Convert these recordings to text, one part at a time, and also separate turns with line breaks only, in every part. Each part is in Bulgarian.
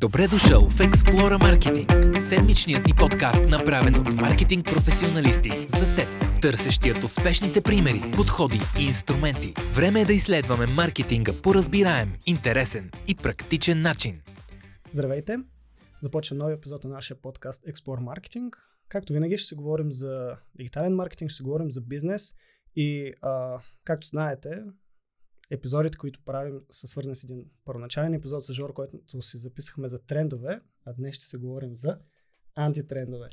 Добре дошъл в Explora Marketing, седмичният ни подкаст, направен от маркетинг професионалисти за теб, търсещият успешните примери, подходи и инструменти. Време е да изследваме маркетинга по разбираем, интересен и практичен начин.
Здравейте! Започва нови епизод на нашия подкаст Explore Marketing. Както винаги ще си говорим за дигитален маркетинг, ще си говорим за бизнес и а, както знаете, епизодите, които правим, са свързани с един първоначален епизод с Жор, който си записахме за трендове, а днес ще се говорим за антитрендове.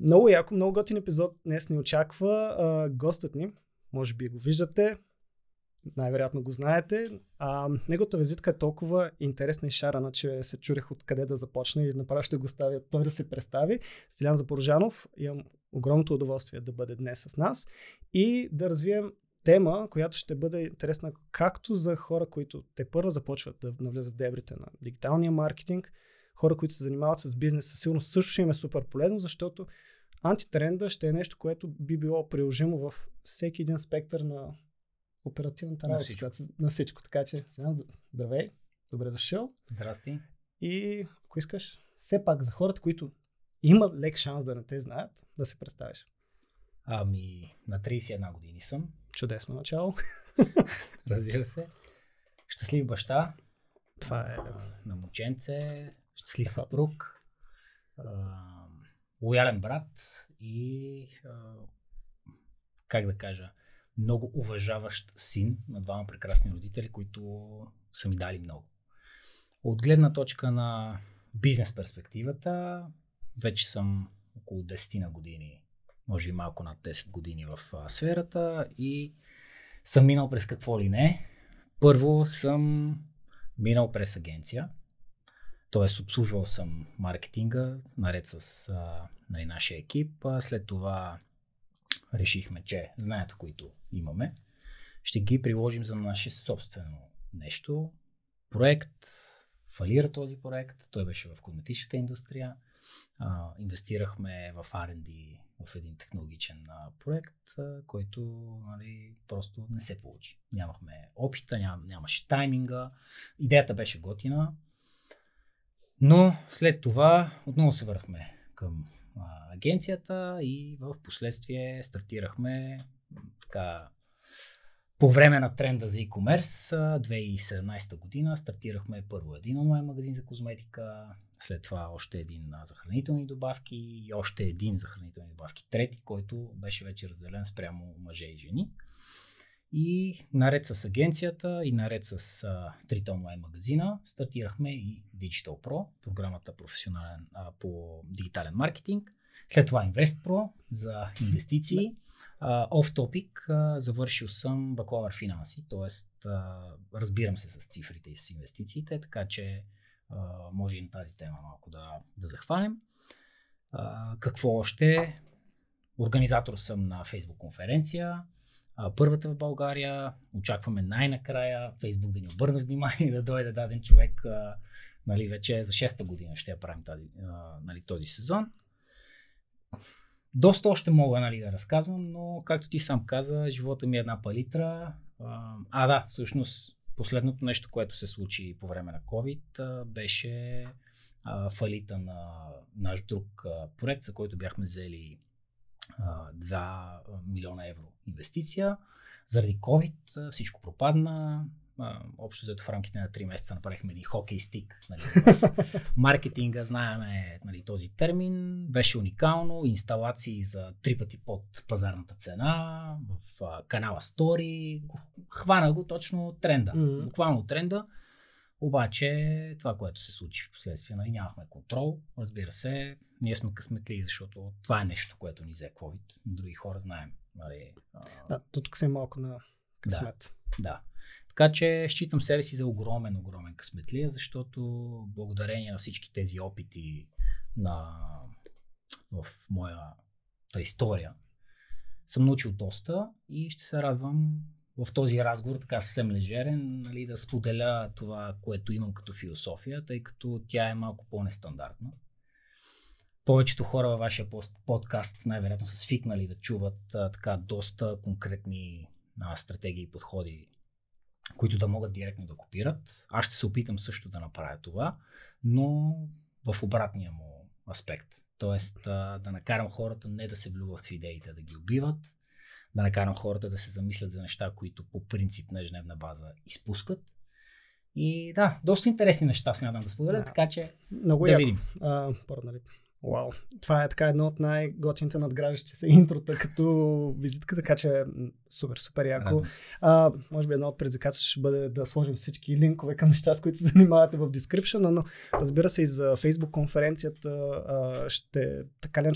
Много яко, много готин епизод днес ни очаква. А, гостът ни, може би го виждате, най-вероятно го знаете. А, неговата визитка е толкова интересна и шарана, че се чурих откъде да започна и направо ще го ставя той да се представи. Стилян Запорожанов, имам огромното удоволствие да бъде днес с нас и да развием тема, която ще бъде интересна както за хора, които те първо започват да навлезат в дебрите на дигиталния маркетинг, хора, които се занимават с бизнес, със сигурност също ще им е супер полезно, защото антитренда ще е нещо, което би било приложимо в всеки един спектър на оперативната работа. На всичко. На всичко. Така че, сега, здравей, добре дошъл.
Здрасти.
И ако искаш, все пак за хората, които имат лек шанс да не те знаят, да се представиш.
Ами, на 31 години съм.
Чудесно начало.
Разбира се. Щастлив баща.
Това е.
На мученце. Щастлив съпруг. лоялен брат и как да кажа, много уважаващ син на двама прекрасни родители, които са ми дали много. От гледна точка на бизнес перспективата, вече съм около 10 на години може би малко над 10 години в а, сферата и съм минал през какво ли не. Първо съм минал през агенция, т.е. обслужвал съм маркетинга, наред с а, нали, нашия екип. А след това решихме, че знаете, които имаме, ще ги приложим за наше собствено нещо. Проект, фалира този проект, той беше в косметичната индустрия. А, инвестирахме в R&D в един технологичен а, проект, а, който нали, просто не се получи. Нямахме опита, ням, нямаше тайминга, идеята беше готина, но след това отново се върнахме към а, агенцията и в последствие стартирахме така по време на тренда за e-commerce 2017 година стартирахме първо един онлайн магазин за козметика, след това още един за хранителни добавки и още един за хранителни добавки, трети, който беше вече разделен спрямо мъже и жени. И наред с агенцията и наред с трите онлайн магазина стартирахме и Digital Pro, програмата професионален а, по дигитален маркетинг. След това Invest Pro за инвестиции. Оф топик, завършил съм бакалавър финанси, т.е. Разбирам се с цифрите и с инвестициите, така че може и на тази тема малко да, да захванем. Какво още? Организатор съм на Facebook конференция, първата в България. Очакваме най-накрая Facebook да ни обърне внимание да дойде даден човек. Нали, вече за 6-та година ще я правим тази, нали, този сезон. Доста още мога нали, да разказвам, но както ти сам каза, живота ми е една палитра. А, да, всъщност последното нещо, което се случи по време на COVID, беше фалита на наш друг проект, за който бяхме взели а, 2 милиона евро инвестиция. Заради COVID всичко пропадна, а, общо взето в рамките на 3 месеца направихме един хокей стик. Нали, в маркетинга знаеме нали, този термин. Беше уникално. Инсталации за три пъти под пазарната цена в а, канала Story. Хвана го точно тренда. Mm-hmm. Буквално тренда. Обаче това, което се случи в последствие, нали, нямахме контрол. Разбира се, ние сме късметли, защото това е нещо, което ни взе COVID. Други хора знаем. Нали,
а... Да, тук се малко на късмет.
Да, да. Така че считам себе си за огромен, огромен късметлия, защото благодарение на всички тези опити на, в моята история съм научил доста и ще се радвам в този разговор, така съвсем лежерен, нали, да споделя това, което имам като философия, тъй като тя е малко по-нестандартна. Повечето хора във вашия подкаст най-вероятно са свикнали да чуват а, така доста конкретни а, стратегии и подходи които да могат директно да копират. Аз ще се опитам също да направя това, но в обратния му аспект. Тоест да накарам хората не да се влюват в идеите, да ги убиват, да накарам хората да се замислят за неща, които по принцип на ежедневна база изпускат. И да, доста интересни неща смятам да споделя, да. така че
Много
да
яко.
видим.
А, пардon, нали? Вау. Това е така едно от най-готините надграждащи се интрота като визитка, така че супер, супер яко. А, може би едно от предизвикателствата ще бъде да сложим всички линкове към неща, с които се занимавате в description, но разбира се и за Facebook конференцията а, ще така ли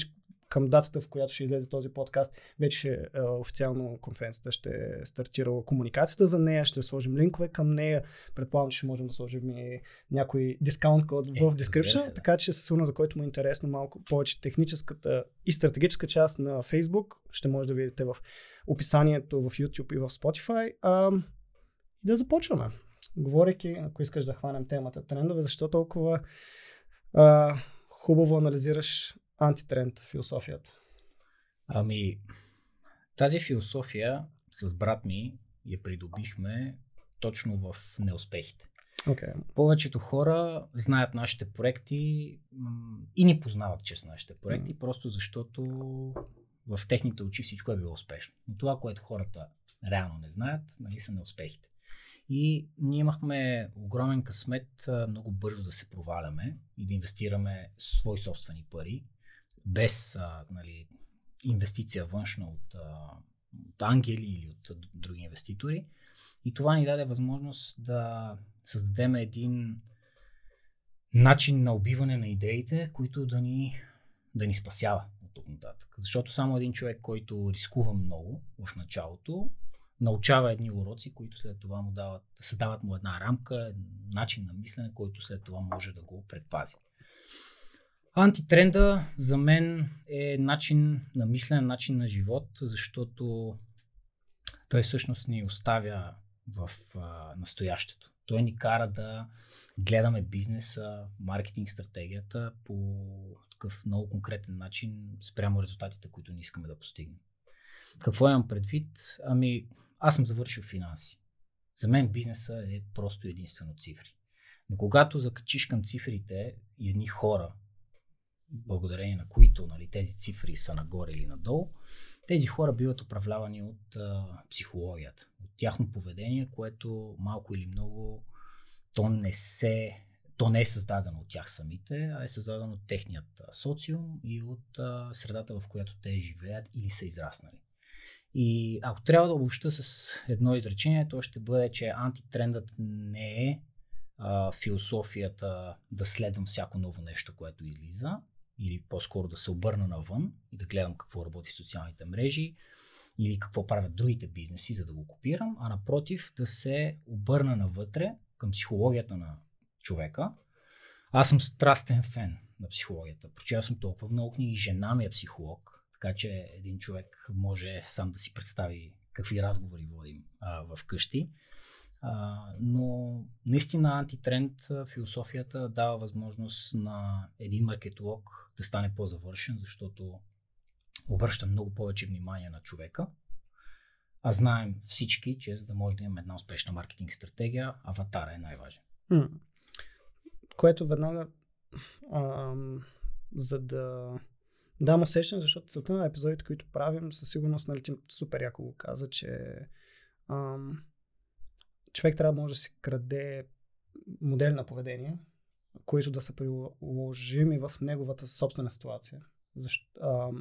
към датата, в която ще излезе този подкаст, вече а, официално конференцията ще стартира комуникацията за нея, ще сложим линкове към нея, предполагам, че ще можем да сложим и някой дискаунт код
Е,
в description,
се, да.
така че със сигурно за който му е интересно малко повече техническата и стратегическа част на Facebook, ще може да видите в описанието в YouTube и в Spotify. А, и да започваме. Говорейки, ако искаш да хванем темата трендове, защо толкова а, хубаво анализираш антитренд философията?
Ами, тази философия с брат ми я придобихме точно в неуспехите.
Okay.
Повечето хора знаят нашите проекти и ни познават чрез нашите проекти,
Мгм.
просто защото в техните очи всичко е било успешно. Но това, което хората реално не знаят, нали, са неуспехите. И ние имахме огромен късмет много бързо да се проваляме и да инвестираме свои собствени пари, без а, нали, инвестиция външна от, а, от ангели или от други инвеститори. И това ни даде възможност да създадем един начин на убиване на идеите, които да ни, да ни спасява от тук нататък. Защото само един човек, който рискува много в началото, научава едни уроци, които след това му дават, създават му една рамка, начин на мислене, който след това може да го предпази. Антитренда за мен е начин на мислене, начин на живот, защото той всъщност ни оставя в а, настоящето. Той ни кара да гледаме бизнеса, маркетинг стратегията по такъв много конкретен начин спрямо резултатите, които ни искаме да постигнем. Какво имам предвид? Ами, аз съм завършил финанси. За мен бизнеса е просто единствено цифри. Но когато закачиш към цифрите едни хора, благодарение на които нали, тези цифри са нагоре или надолу, тези хора биват управлявани от а, психологията, от тяхно поведение, което малко или много то не се то не е създадено от тях самите, а е създадено от техният социум и от а, средата, в която те живеят или са израснали. И ако трябва да обобща с едно изречение, то ще бъде, че антитрендът не е а, философията да следвам всяко ново нещо, което излиза, или по-скоро да се обърна навън и да гледам какво работи в социалните мрежи, или какво правят другите бизнеси, за да го копирам, а напротив да се обърна навътре към психологията на човека. Аз съм страстен фен на психологията. Прочел съм толкова много книги. Жена ми е психолог, така че един човек може сам да си представи какви разговори водим а, в къщи. А, но наистина антитренд а, философията дава възможност на един маркетолог да стане по-завършен, защото обръща много повече внимание на човека. А знаем всички, че за да може да имаме една успешна маркетинг стратегия, аватара е най-важен.
Което веднага, ам, за да дам усещане, защото целта на епизодите, които правим, със сигурност, нали, супер яко го каза, че ам, човек трябва да може да си краде модели на поведение, които да са приложими в неговата собствена ситуация. Защо,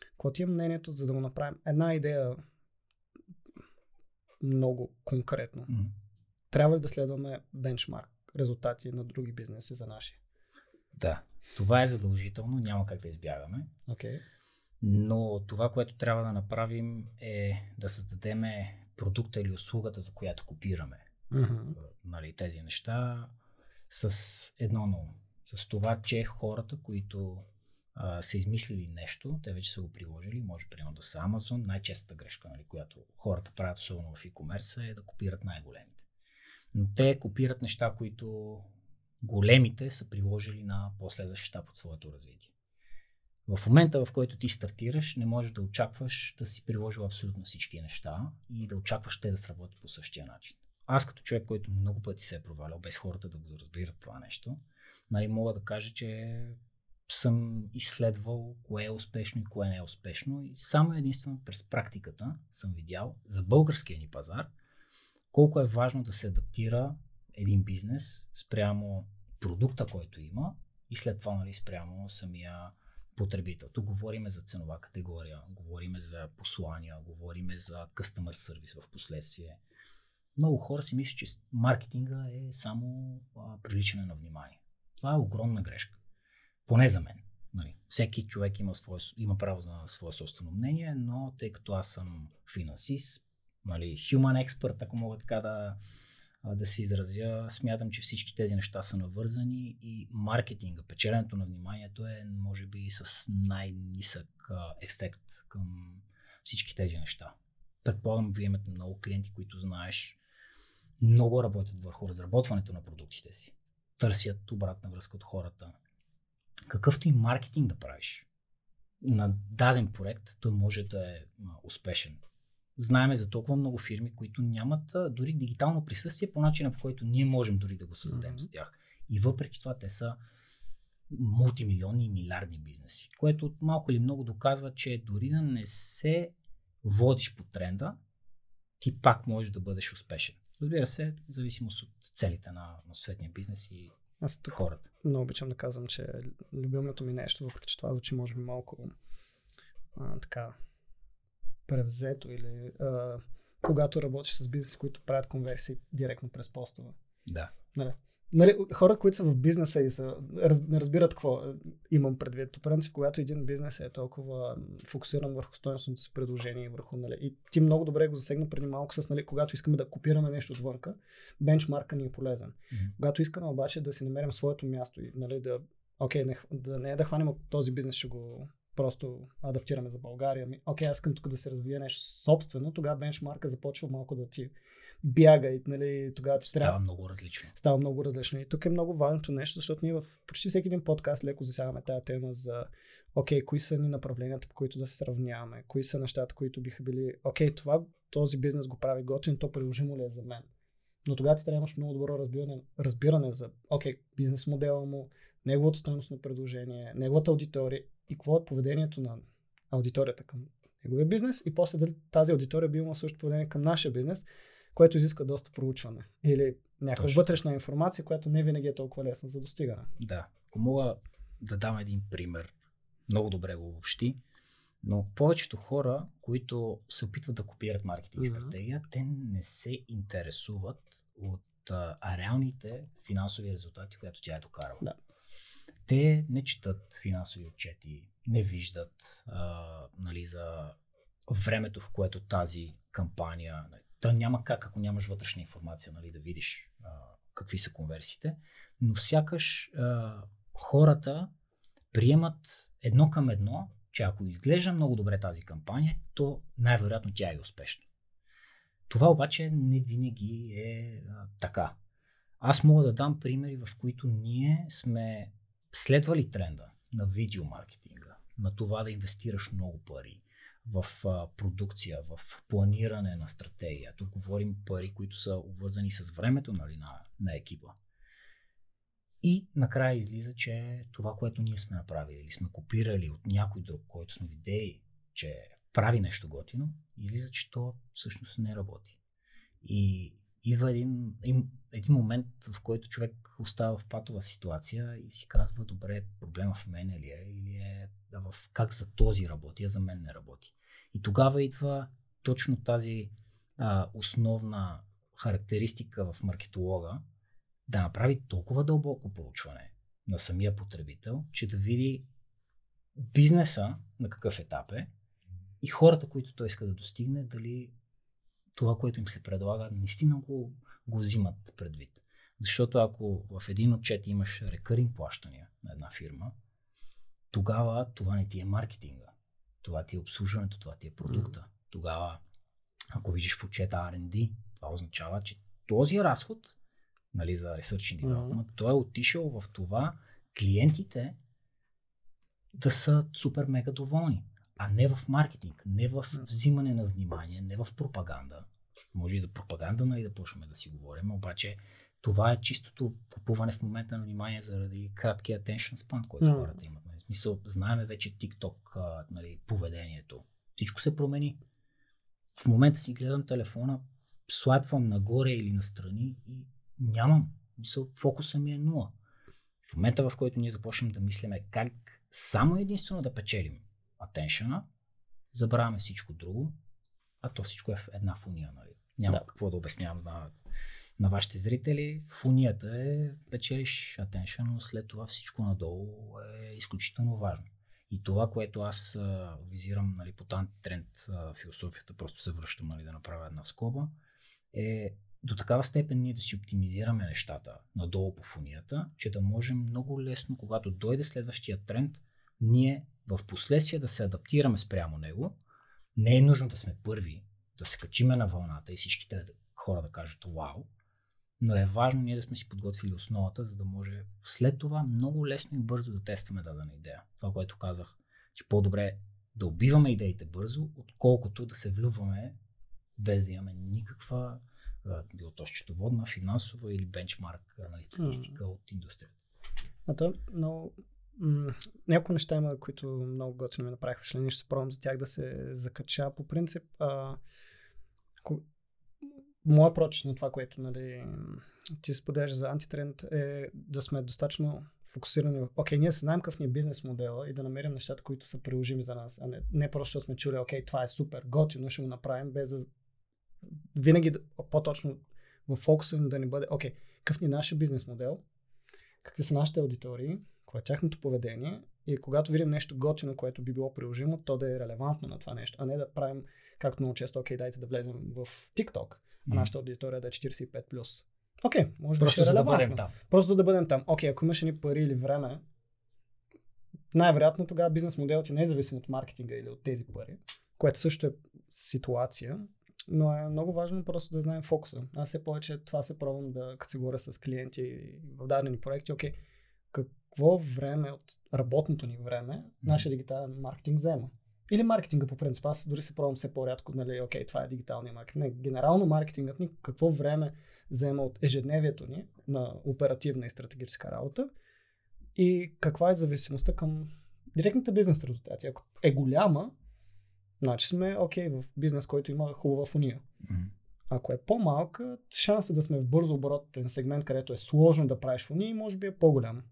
какво ти е мнението, за да го направим? Една идея много конкретно.
М.
Трябва ли да следваме бенчмарк, резултати на други бизнеси за наши?
Да, това е задължително, няма как да избягаме.
Okay.
Но това, което трябва да направим е да създадем продукта или услугата, за която копираме
Mm-hmm.
нали, тези неща с едно на ум. С това, че хората, които а, са измислили нещо, те вече са го приложили, може примерно да са Amazon, най-честата грешка, нали, която хората правят, особено в e-commerce, е да копират най-големите. Но те копират неща, които големите са приложили на последващ етап от своето развитие. В момента, в който ти стартираш, не можеш да очакваш да си приложил абсолютно всички неща и да очакваш те да сработят по същия начин. аз като човек, който много пъти се е провалял, без хората да го разбират това нещо, нали, мога да кажа, че съм изследвал кое е успешно и кое не е успешно и само единствено през практиката съм видял за българския ни пазар колко е важно да се адаптира един бизнес спрямо продукта, който има и след това нали, спрямо самия потребител. Тук говорим за ценова категория, говорим за послания, говорим за customer service в последствие. Много хора си мислят, че маркетинга е само а, привличане на внимание. Това е огромна грешка. Поне за мен. Нали, всеки човек има, свое, има право на свое собствено мнение, но тъй като аз съм финансист, нали, human expert, ако мога така да, да се изразя, смятам, че всички тези неща са навързани и маркетинга, печеленето на вниманието е, може би, с най-нисък ефект към всички тези неща. Предполагам, вие имате много клиенти, които знаеш, много работят върху разработването на продуктите си. Търсят обратна връзка от хората. Какъвто и маркетинг да правиш на даден проект, той може да е успешен знаеме за толкова много фирми, които нямат дори дигитално присъствие по начина, по който ние можем дори да го създадем mm-hmm. с тях. И въпреки това те са мултимилионни и милиардни бизнеси, което малко или много доказва, че дори да не се водиш по тренда, ти пак можеш да бъдеш успешен. Разбира се, в зависимост от целите на, на съответния бизнес и
Аз тук
хората.
Много обичам да казвам, че любимото ми нещо, въпреки че това звучи може би малко а, така превзето или а, когато работиш с бизнес, които правят конверсии директно през постове.
Да.
Нали? Нали, хора, които са в бизнеса и са, раз, не разбират какво имам предвид. По принцип, когато един бизнес е толкова фокусиран върху стоеностното си предложение и върху, нали, и ти много добре го засегна преди малко с, нали, когато искаме да копираме нещо отвънка, бенчмарка ни е полезен. Mm-hmm. Когато искаме обаче да си намерим своето място и нали, да, окей, не, да не е да хванем от този бизнес, ще го просто адаптираме за България. Окей, аз искам тук да се развия нещо собствено, тогава бенчмарка започва малко да ти бяга и нали, тогава ти
Става трябва... много различно.
Става много различно. И тук е много важното нещо, защото ние в почти всеки един подкаст леко засягаме тази тема за окей, кои са ни направленията, по които да се сравняваме, кои са нещата, които биха били окей, това този бизнес го прави готин, то приложимо ли е за мен. Но тогава ти трябва да имаш много добро разбиране, разбиране за окей, бизнес модела му, неговото стоеностно предложение, неговата аудитория и какво е поведението на аудиторията към неговия бизнес и после дали тази аудитория би имала също поведение към нашия бизнес, което изисква доста проучване или някаква вътрешна информация, която не винаги е толкова лесна за достигане.
Да. Ако мога да дам един пример, много добре го обобщи, но повечето хора, които се опитват да копират маркетинг mm-hmm. стратегия, те не се интересуват от а, реалните финансови резултати, които тя е докарала.
Да
те не четат финансови отчети, не виждат а, нали, за времето, в което тази кампания. Нали, та няма как, ако нямаш вътрешна информация, нали, да видиш а, какви са конверсиите. Но сякаш а, хората приемат едно към едно, че ако изглежда много добре тази кампания, то най-вероятно тя е успешна. Това обаче не винаги е а, така. Аз мога да дам примери, в които ние сме Следва ли тренда на видеомаркетинга, на това да инвестираш много пари в а, продукция, в планиране на стратегия? Тук говорим пари, които са обвързани с времето нали, на, на екипа. И накрая излиза, че това, което ние сме направили или сме копирали от някой друг, който сме видели, че прави нещо готино, излиза, че то всъщност не работи. И идва един, един момент, в който човек остава в патова ситуация и си казва, добре, проблема в мен ли е или е в как за този работи, а за мен не работи. И тогава идва точно тази а, основна характеристика в маркетолога да направи толкова дълбоко проучване на самия потребител, че да види бизнеса на какъв етап е и хората, които той иска да достигне, дали това, което им се предлага, наистина го, го взимат предвид. Защото ако в един отчет имаш рекъринг плащания на една фирма, тогава това не ти е маркетинга. Това ти е обслужването, това ти е продукта. Mm. Тогава, ако видиш в отчета R&D, това означава, че този разход нали, за Research and Development, mm. той е отишъл в това клиентите да са супер мега доволни а не в маркетинг, не в взимане на внимание, не в пропаганда, Може и за пропаганда, нали, да почнем да си говорим, обаче това е чистото купуване в момента на внимание заради краткия attention span, който
Mm.
хората имат. Нали. В смисъл, знаеме вече TikTok, а, нали, поведението. Всичко се промени. В момента си гледам телефона, слайпвам нагоре или настрани и нямам. Мисъл, фокуса ми е нула. В момента, в който ние започнем да мислиме как само единствено да печелим attention забравяме всичко друго, а то всичко е в една фуния. Нали? Няма
Да.
да. какво да обяснявам на, на вашите зрители. Фунията е печелиш attention, но след това всичко надолу е изключително важно. И това, което аз а, визирам нали, по този тренд а, философията, просто се връщам нали, да направя една скоба, е до такава степен ние да си оптимизираме нещата надолу по фунията, че да можем много лесно, когато дойде следващия тренд, ние в последствие да се адаптираме спрямо него. Не е нужно да сме първи, да се качиме на вълната и всичките хора да кажат вау, но е важно ние да сме си подготвили основата, за да може след това много лесно и бързо да тестваме дадена идея. Това, което казах, че по-добре да убиваме идеите бързо, отколкото да се влюбваме без да имаме никаква било то счетоводна, финансова или бенчмарк нали, статистика от индустрията.
А то много... Няколко неща има, които много готино ми направиха впечатление. Ще се пробвам за тях да се закача. По принцип, а, ко... моя прочит на това, което нали, ти споделяш за антитренд е да сме достатъчно фокусирани. Окей, ние знаем какъв ни е бизнес модела и да намерим нещата, които са приложими за нас, а не, не просто, защото сме чули, окей, това е супер, готино, ще го направим, без да... Винаги по-точно в фокуса да ни бъде, окей, какъв ни е нашия бизнес модел, какви са нашите аудитории, кое е тяхното поведение и когато видим нещо готино, което би било приложимо, то да е релевантно на това нещо, а не да правим, както много често, окей, дайте да влезем в TikTok, а нашата аудитория да е 45+. Окей, може би ще
Просто
е
за да бъдем там.
Просто за да бъдем там. Окей, ако имаш ни пари или време, най-вероятно тогава бизнес моделът ти не е зависим от маркетинга или от тези пари, което също е ситуация, но е много важно просто да знаем фокуса. Аз все повече това се пробвам да, като се говоря с клиенти в дадени проекти, окей, какво време от работното ни време нашия дигитален маркетинг взема? Или маркетинга по принцип. Аз дори се пробвам все по-рядко, нали, окей, това е дигиталния маркетинг. Не, генерално маркетингът ни какво време взема от ежедневието ни на оперативна и стратегическа работа и каква е зависимостта към директните бизнес резултати. Ако е голяма, значи сме окей в бизнес, който има хубава фуния. Ако е по-малка, шансът да сме в бързо оборотен сегмент, където е сложно да правиш фунии, може би е по-голям.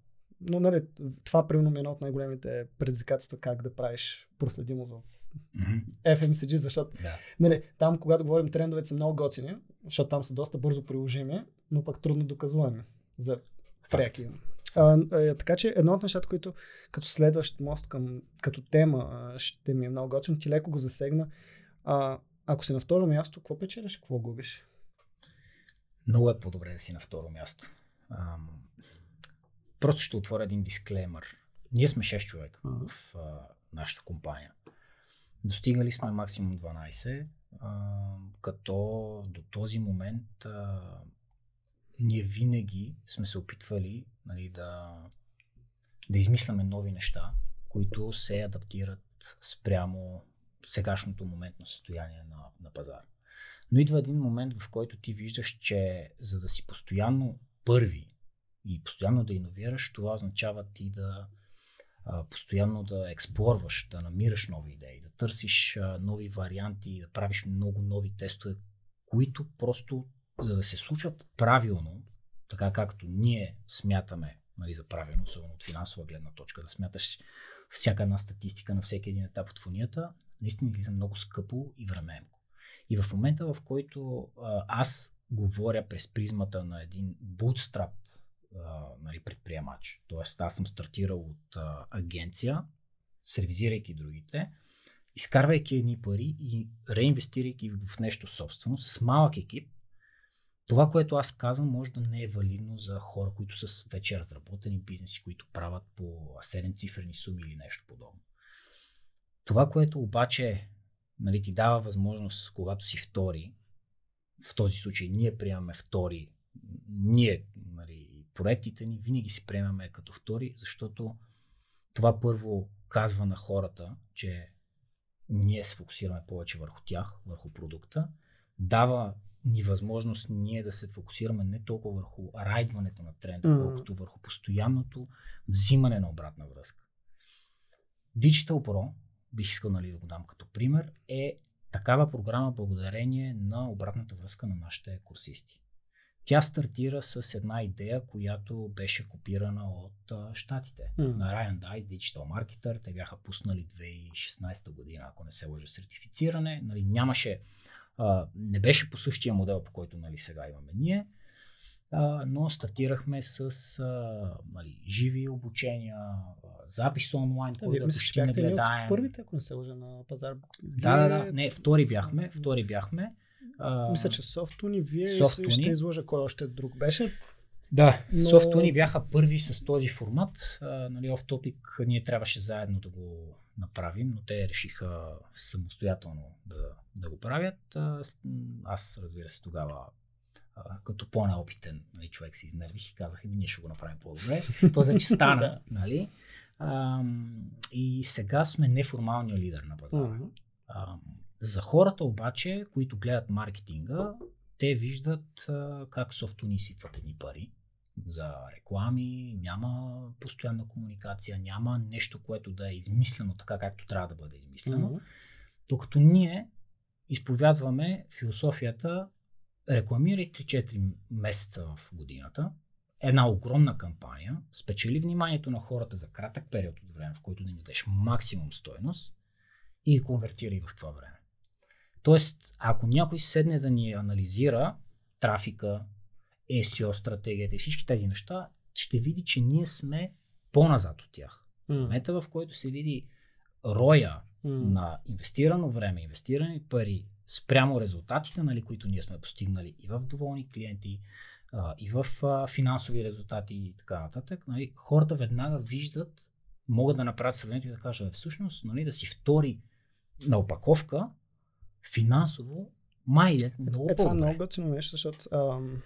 Но нали, това примерно е едно от най-големите предизвикателства как да правиш проследимост в. FMCG, защото
Да.
нали, там, когато говорим трендовете са много готини, защото там са доста бързо приложими, но пък трудно доказуеми за преки. А, а, така че едно от нещата, които като следващ мост към, като тема а, ще ми е много готино, ти леко го засегна. А, ако си на второ място, какво печелиш, какво губиш?
Много е по-добре да си на второ място. Ам, просто ще отворя един дисклеймър. Ние сме 6 човека
Мгм.
в а, нашата компания. Достигнали сме максимум 12, а, като до този момент а, ние винаги сме се опитвали нали, да, да измисляме нови неща, които се адаптират спрямо сегашното моментно състояние на, на пазара. Но идва един момент, в който ти виждаш, че за да си постоянно първи и постоянно да иновираш, това означава ти да а, постоянно да експлорваш, да намираш нови идеи, да търсиш а, нови варианти, да правиш много нови тестове, които просто, за да се случат правилно, така както ние смятаме нали, за правилно, особено от финансова гледна точка, да смяташ всяка една статистика на всеки един етап от фунията, наистина излиза много скъпо и времеемко. И в момента, в който а, аз говоря през призмата на един bootstrap нали, предприемач, т.е. аз съм стартирал от а, агенция, сервизирайки другите, изкарвайки едни пари и реинвестирайки в нещо собствено с малък екип, това, което аз казвам, може да не е валидно за хора, които са вече разработени бизнеси, които правят по 7 цифрени суми или нещо подобно. Това, което обаче нали, ти дава възможност, когато си втори, в този случай ние приемаме втори, ние, нали, проектите ни винаги си приемаме като втори, защото това първо казва на хората, че ние се фокусираме повече върху тях, върху продукта дава ни възможност ние да се фокусираме не толкова върху райдването на тренда,
Мгм.
колкото върху постоянното взимане на обратна връзка. Digital Pro, бих искал нали, да го дам като пример, е такава програма благодарение на обратната връзка на нашите курсисти. Тя стартира с една идея, която беше копирана от а, щатите.
Мгм.
На Ryan Dice, Digital Marketer, те бяха пуснали 2016 година, ако не се лъжа, сертифициране. Нали, нямаше, а, не беше по същия модел, по който нали, сега имаме ние, а, но стартирахме с а, нали, живи обучения, запис онлайн,
Да,
който
че
почти не гледаем.
първите, ако не се лъжа на пазар.
Да, да, да. Не, втори бяхме. Втори бяхме. А,
Мисля, че Софтуни, вие
Софтуни.
ще изложа кой още друг беше.
Да,
Но-.
Софтуни бяха първи с този формат. А, нали, топик ние трябваше заедно да го направим, но те решиха самостоятелно да, да го правят. Аз, разбира се, тогава а, като по-неопитен нали, човек се изнервих и казах, ми ние ще го направим по-добре. То че стана, нали? А, и сега сме неформалния лидер на пазара.
Мгм.
За хората обаче, които гледат маркетинга, те виждат а, как софтуни сипват едни пари за реклами, няма постоянна комуникация, няма нещо, което да е измислено така, както трябва да бъде измислено.
Мгм.
Докато ние изповядваме философията рекламирай 3-4 месеца в годината, една огромна кампания, спечели вниманието на хората за кратък период от време, в който да им дадеш максимум стойност и конвертирай в това време. Тоест, ако някой седне да ни анализира трафика, SEO стратегията и всички тези неща, ще види, че ние сме по-назад от тях. В
Мгм.
момента, в който се види роя
Мгм.
на инвестирано време, инвестирани пари спрямо резултатите, нали, които ние сме постигнали и в доволни клиенти, а, и в а, финансови резултати и така нататък, нали, хората веднага виждат, могат да направят сравнението и да кажат, всъщност, нали, да си втори на опаковка, финансово, май е много
Е, това е
по-добре.
много готино нещо, защото ам,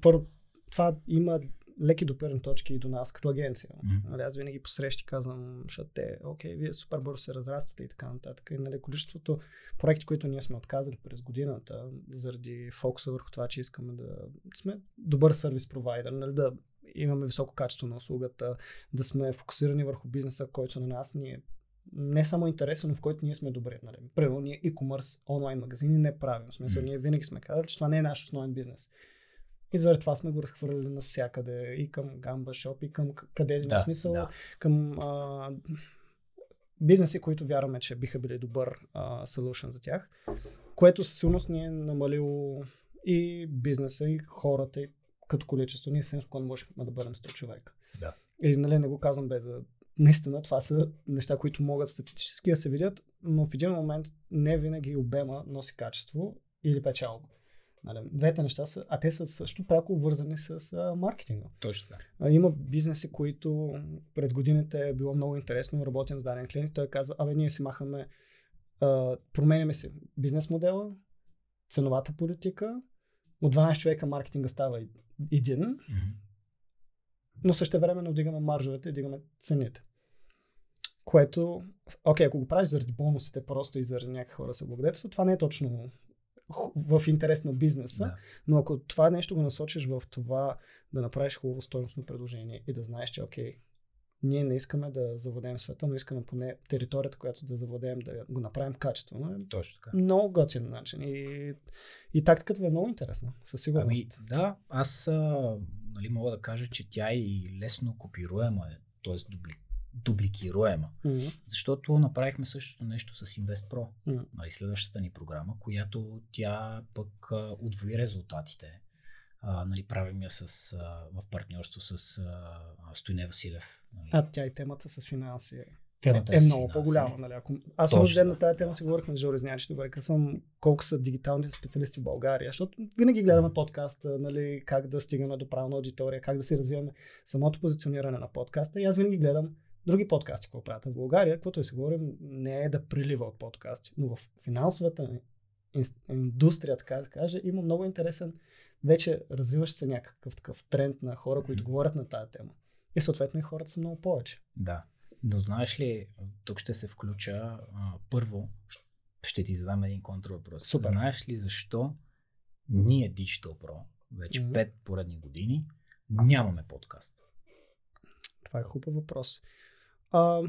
първо, това има леки допирни точки и до нас като агенция. Нали, аз винаги по срещи казвам, защото те, окей, вие супер бързо се разраствате и така нататък. И нали, количеството проекти, които ние сме отказали през годината, заради фокуса върху това, че искаме да сме добър сервис провайдер, нали, да имаме високо качество на услугата, да сме фокусирани върху бизнеса, който на нас ни е не само интересен, но в който ние сме добре. Нали. Примерно, ние e-commerce, онлайн магазини не правим. В смисъл, ние винаги сме казали, че това не е наш основен бизнес. И заради това сме го разхвърляли навсякъде, и към Gamba Shop, и към къде ли
Да,
в смисъл,
да.
към а, бизнеси, които вярваме, че биха били добър а, solution за тях, което със сигурност ни е намалило и бизнеса, и хората, и като количество. Ние съвсем спокойно можехме да бъдем 100 човека.
Да.
И нали, не го казвам без да... Наистина, това са неща, които могат статистически да се видят, но в един момент не винаги обема носи качество или печалба. Нали, двете неща са, а те са също пряко вързани с а, маркетинга.
Точно така.
Има бизнеси, които през годините е било много интересно, работим с даден клиент, той казва, абе ние си махаме, а, променяме си бизнес модела, ценовата политика, от 12 човека маркетинга става един,
Мгм.
но също време вдигаме маржовете и вдигаме цените. Което, окей, ако го правиш заради бонусите просто и заради някакви хора се благодетелства, това не е точно в интерес на бизнеса.
Да.
Но ако това нещо го насочиш в това да направиш хубаво стойностно предложение и да знаеш, че окей, ние не искаме да завладеем света, но искаме поне територията, която да завладеем, да го направим качествено. Е
Точно така.
много готин начин. И, и тактиката ви е много интересна, със сигурност.
Ами да, аз а, нали, мога да кажа, че тя е и лесно копируема, е, т.е. Дубли, дубликируема.
Мгм.
Защото направихме същото нещо с InvestPro,
Мгм.
нали, следващата ни програма, която тя пък а, удвои резултатите. А, нали, правим я с, а, в партньорство с а, Стойне Василев. Нали.
А тя и темата с финанси е,
Темата
е
с
много по-голяма. Нали? Ако... Аз онзи ден на тази
да.
тема си говорихме с Жоро Знянчето, бе, казвам колко са дигиталните специалисти в България, защото винаги гледаме подкаста, нали, как да стигаме до правилна аудитория, как да си развиваме самото позициониране на подкаста. И аз винаги гледам други подкасти, какво правят в България, каквото и си говорим, не е да прилива от подкасти, но в финансовата ин- индустрия, така да се каже, има много интересен, вече развиващ се някакъв такъв тренд на хора, които говорят на тази тема. И съответно и хората са много повече.
Да. Но знаеш ли, тук ще се включа а, първо, ще ти задам един контравъпрос.
Супер.
Знаеш ли защо ние Digital Pro вече
Мгм.
5 поредни години нямаме подкаст?
Това е хубав въпрос. А,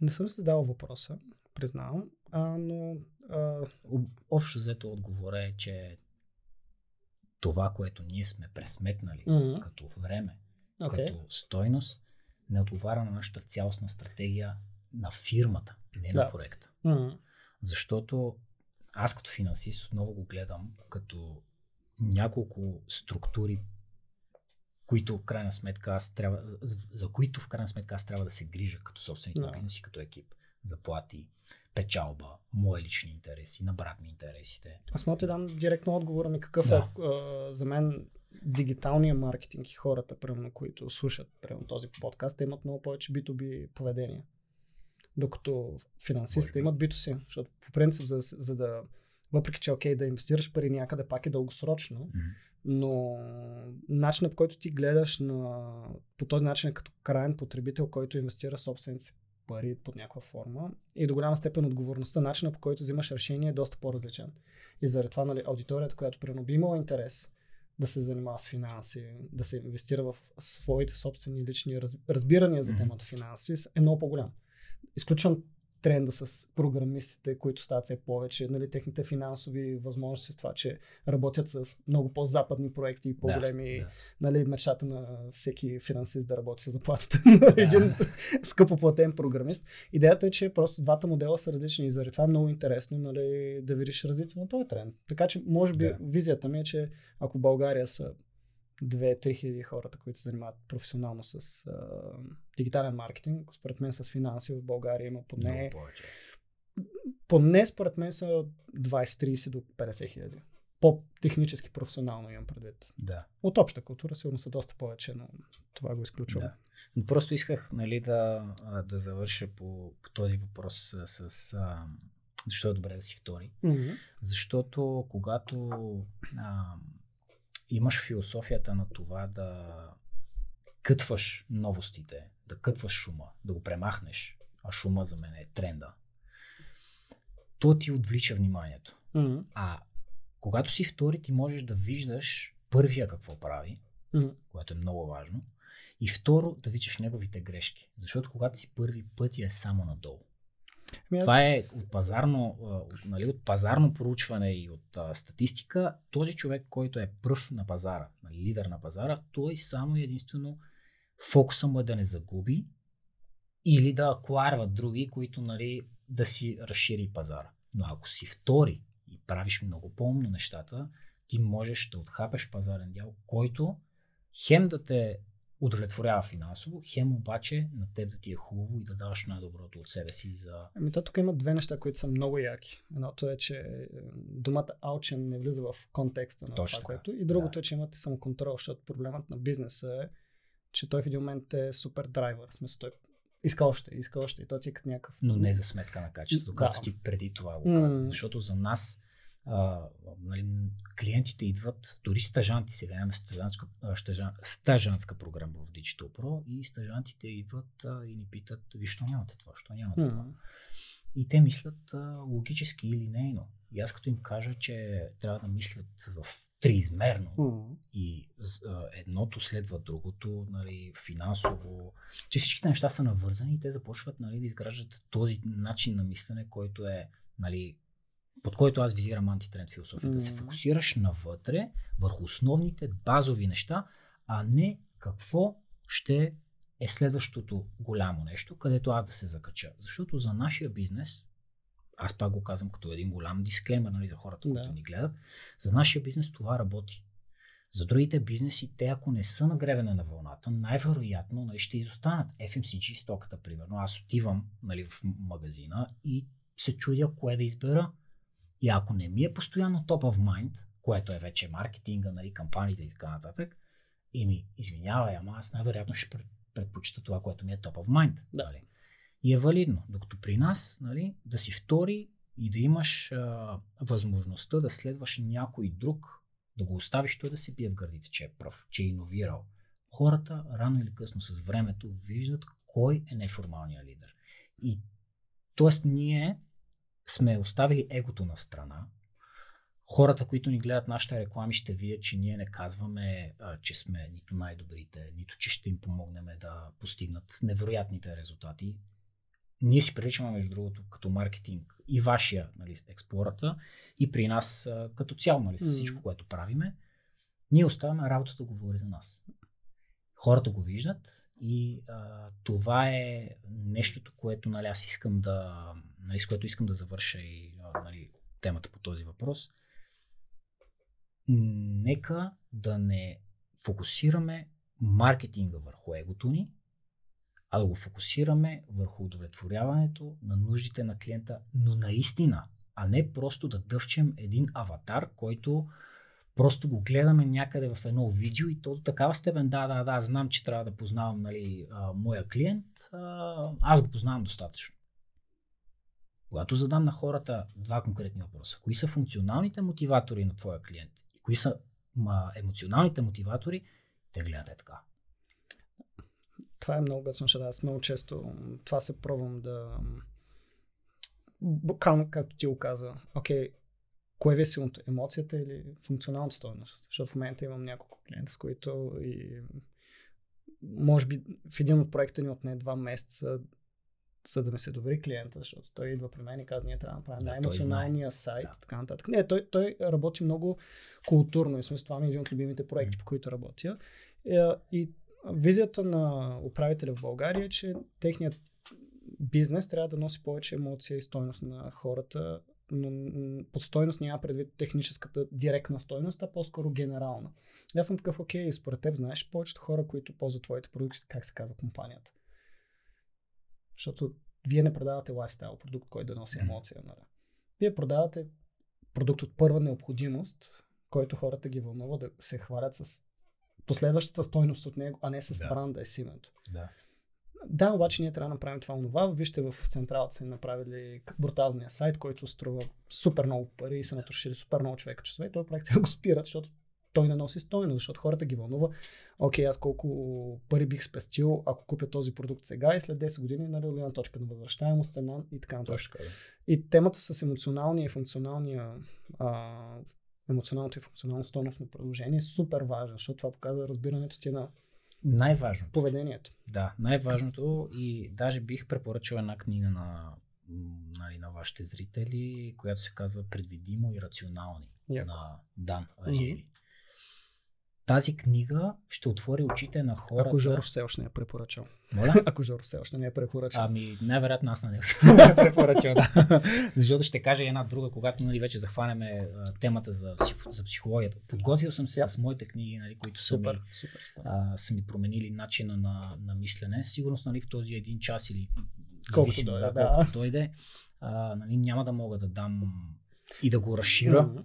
не съм си задал въпроса, признавам, а, но а,
Об- Общо взето отговора е, че това, което ние сме пресметнали
м,
като време,
окей.
като стойност, не отговаря на нашата цялостна стратегия на фирмата, не
Да.
на проекта.
М,
Защото аз като финансист отново го гледам като няколко структури, които в крайна сметка аз трябва, за, които в крайна сметка аз трябва да се грижа като собственик на бизнес и като екип. Заплати, печалба, мои лични интереси, на брат ми интересите.
Аз мога да ти дам директно отговора ми какъв
Да.
е а, за мен дигиталния маркетинг и хората, примерно, които слушат примерно, този подкаст, имат много повече B2B поведение. Докато финансистите имат B2C, защото по принцип, за, за да, въпреки че е окей да инвестираш пари някъде, пак е дългосрочно,
Мгм.
Но начинът по който ти гледаш на, по този начин е като крайен потребител, който инвестира собствените си пари под някаква форма и до голяма степен отговорността, начинът по който взимаш решение е доста по-различен. И заради това нали, аудиторията, която примерно би имала интерес да се занимава с финанси, да се инвестира в своите собствени лични раз, разбирания за темата финанси, е много по-голям. Изключвам тренда с програмистите, които стават все повече, нали, техните финансови възможности с това, че работят с много по-западни проекти и по-големи,
Да, да.
нали, мечтата на всеки финансист да работи с заплатата на един скъпо платен програмист. Идеята е, че просто двата модела са различни и заради това е много интересно нали, да видиш развитие на този тренд. Така че, може би,
Да.
визията ми е, че ако България са 2-3 хиляди хората, които се занимават професионално с а, дигитален маркетинг, според мен с финанси в България има поне, поне според мен са 20-30 до 50 хиляди. По-технически професионално имам предвид.
Да.
От обща култура сигурно са доста повече, но това го изключвам.
Да. Но просто исках нали, да, да завърша по, по този въпрос с, с а, защо е добре да си втори.
Мгм.
Защото когато а, имаш философията на това да кътваш новостите, да кътваш шума, да го премахнеш, а шума за мен е тренда, то ти отвлича вниманието.
Мгм.
А когато си втори, ти можеш да виждаш първия какво прави,
Мгм.
което е много важно, и второ да виждаш неговите грешки. Защото когато си първи пътя е само надолу.
Ами аз-
Това е от пазарно, от, нали, от пазарно проучване и от а, статистика. Този човек, който е пръв на пазара, нали, лидер на пазара, той само и единствено фокуса му е да не загуби или да акуарват други, които нали, да си разшири пазара. Но ако си втори и правиш много по-умно нещата, ти можеш да отхапеш пазарен дял, който хем да те удовлетворява финансово, хем обаче на теб да ти е хубаво и да даваш най-доброто от себе си за...
Ами то тук има две неща, които са много яки. Едното е, че е, думата аучен не влиза в контекста на
Точно
това,
така.
което. И другото
Да.
е, че имате самоконтрол, защото проблемът на бизнеса е, че той в един момент е супер драйвер. В смисъл, той иска още, иска още. И то ти е като някакъв...
но не за сметка на качеството,
Да.
както ти преди това го каза. Защото за нас а, нали, клиентите идват, дори стажанти, сега имаме стажантска, стажан, стажантска програма в Digital Pro и стажантите идват а, и ни питат, ви що нямате това, що нямате това.
М.
И те мислят а, логически или нейно. И аз като им кажа, че трябва да мислят в триизмерно,
М.
и а, едното следва другото, нали, финансово, че всичките неща са навързани и те започват нали, да изграждат този начин на мислене, който е, нали, под който аз визирам антитренд философия. Да се фокусираш навътре, върху основните базови неща, а не какво ще е следващото голямо нещо, където аз да се закача. Защото за нашия бизнес, аз пак го казвам като един голям дисклеймер нали, за хората,
Да.
които ни гледат, за нашия бизнес това работи. За другите бизнеси, те ако не са на гребена на вълната, най-вероятно нали, ще изостанат. FMCG стоката, примерно. Аз отивам нали, в магазина и се чудя кое да избера. И ако не ми е постоянно top of mind, което е вече маркетинга, нали, кампаниите и така нататък, и ми извинявай, ама аз най-вероятно ще пред- предпочита това, което ми е top of mind.
Да.
Нали? И е валидно. Докато при нас, нали, да си втори и да имаш а, възможността да следваш някой друг, да го оставиш той да се бие в гърдите, че е пръв, че е иновирал. Хората рано или късно с времето виждат кой е неформалният лидер. И Тоест, ние сме оставили егото на страна. Хората, които ни гледат нашите реклами, ще видят, че ние не казваме, а, че сме нито най-добрите, нито че ще им помогнем да постигнат невероятните резултати. Ние си приличаме, между другото, като маркетинг и вашия нали, експлората, и при нас а, като цяло, нали, с всичко, което правиме. Ние оставяме работата да говори за нас. Хората го виждат и а, това е нещото, което нали, аз искам да, нали, с което искам да завърша и нали, темата по този въпрос. Нека да не фокусираме маркетинга върху егото ни, а да го фокусираме върху удовлетворяването на нуждите на клиента, но наистина, а не просто да дъвчем един аватар, който просто го гледаме някъде в едно видео и то до такава степен, да, да, да, знам, че трябва да познавам нали, а, моя клиент, а, аз го познавам достатъчно. Когато задам на хората два конкретни въпроса, кои са функционалните мотиватори на твоя клиент и кои са ма, емоционалните мотиватори, те гледат е така.
Това е много гъсно, защото аз много често това се пробвам да буквално, както ти го каза, окей, кое ви е силното? Емоцията или функционалната стоеност? Защото в момента имам няколко клиента, с които и може би в един от проекта ни отне два месеца за да ми се довери клиента, защото той идва при мен и казва, ние трябва да направим да, най-емоционалния сайт, да. така нататък. Не, той, той работи много културно и смисъл това ми е един от любимите проекти, mm. по които работя. И, е, и визията на управителя в България е, че техният бизнес трябва да носи повече емоция и стойност на хората, но под стойност няма предвид техническата директна стойност, а по-скоро генерална. Аз съм такъв, окей, според теб знаеш повечето хора, които ползват твоите продукти, как се казва компанията. Защото вие не продавате лайфстайл продукт, който да носи емоция. Нали? Вие продавате продукт от първа необходимост, който хората ги вълнува да се хвалят с последващата стойност от него, а не с да. бранда и с името.
Да.
Да, обаче ние трябва да направим това онова. Вижте в централата са направили бруталния сайт, който струва супер много пари и са натрошили супер много човека часове. И този проект го спират, защото той не носи стойност, защото хората ги вълнува. Окей, аз колко пари бих спестил, ако купя този продукт сега и след 10 години, нали, на точка на възвръщаемост, цена и така нататък. И темата с емоционалния и функционалния а, емоционалното и функционално стойностно предложение е супер важно, защото това показва разбирането ти на
най-важното.
Поведението.
Да, най-важното и даже бих препоръчал една книга на, нали, на вашите зрители, която се казва Предвидимо и рационални
Яко.
на Дан Ариели. Тази книга ще отвори очите на хората.
Ако Жоров все още не е препоръчал.
Моля?
Ако Жоров все още не е препоръчал.
Ами, най-вероятно аз на него съм е препоръчал, да. Защото ще кажа една друга, когато нали, вече захванеме темата за, за психологията. Подготвил съм се yeah. с моите книги, нали, които са,
супер,
ми,
супер.
А, са ми променили начина на, на мислене. Сигурно нали, в този един час или
колкото дойде,
да, да. колкото дойде а, нали, няма да мога да дам и да го разширя. Mm-hmm.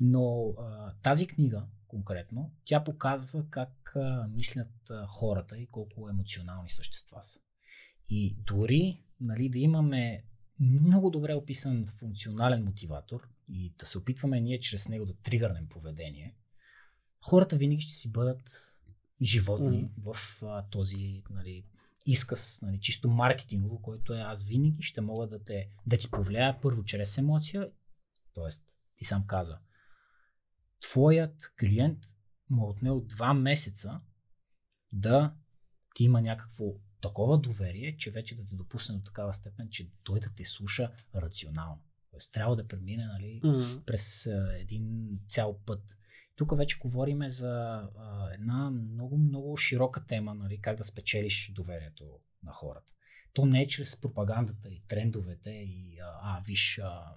Но а, тази книга, конкретно, тя показва как а, мислят а, хората и колко емоционални същества са. И дори нали, да имаме много добре описан функционален мотиватор и да се опитваме ние чрез него да тригърнем поведение, хората винаги ще си бъдат животни mm-hmm. в а, този нали, изказ, нали, чисто маркетингово, който е аз винаги ще мога да, те, да ти повлияя първо чрез емоция, т.е. ти сам каза, твоят клиент му е отнел два месеца да ти има някакво такова доверие, че вече да те допусне до такава степен, че той да те слуша рационално. Тоест трябва да премине нали, mm-hmm. през а, един цял път. Тук вече говорим за а, една много, много широка тема, нали, как да спечелиш доверието на хората. То не е чрез пропагандата и трендовете и а, а виж а,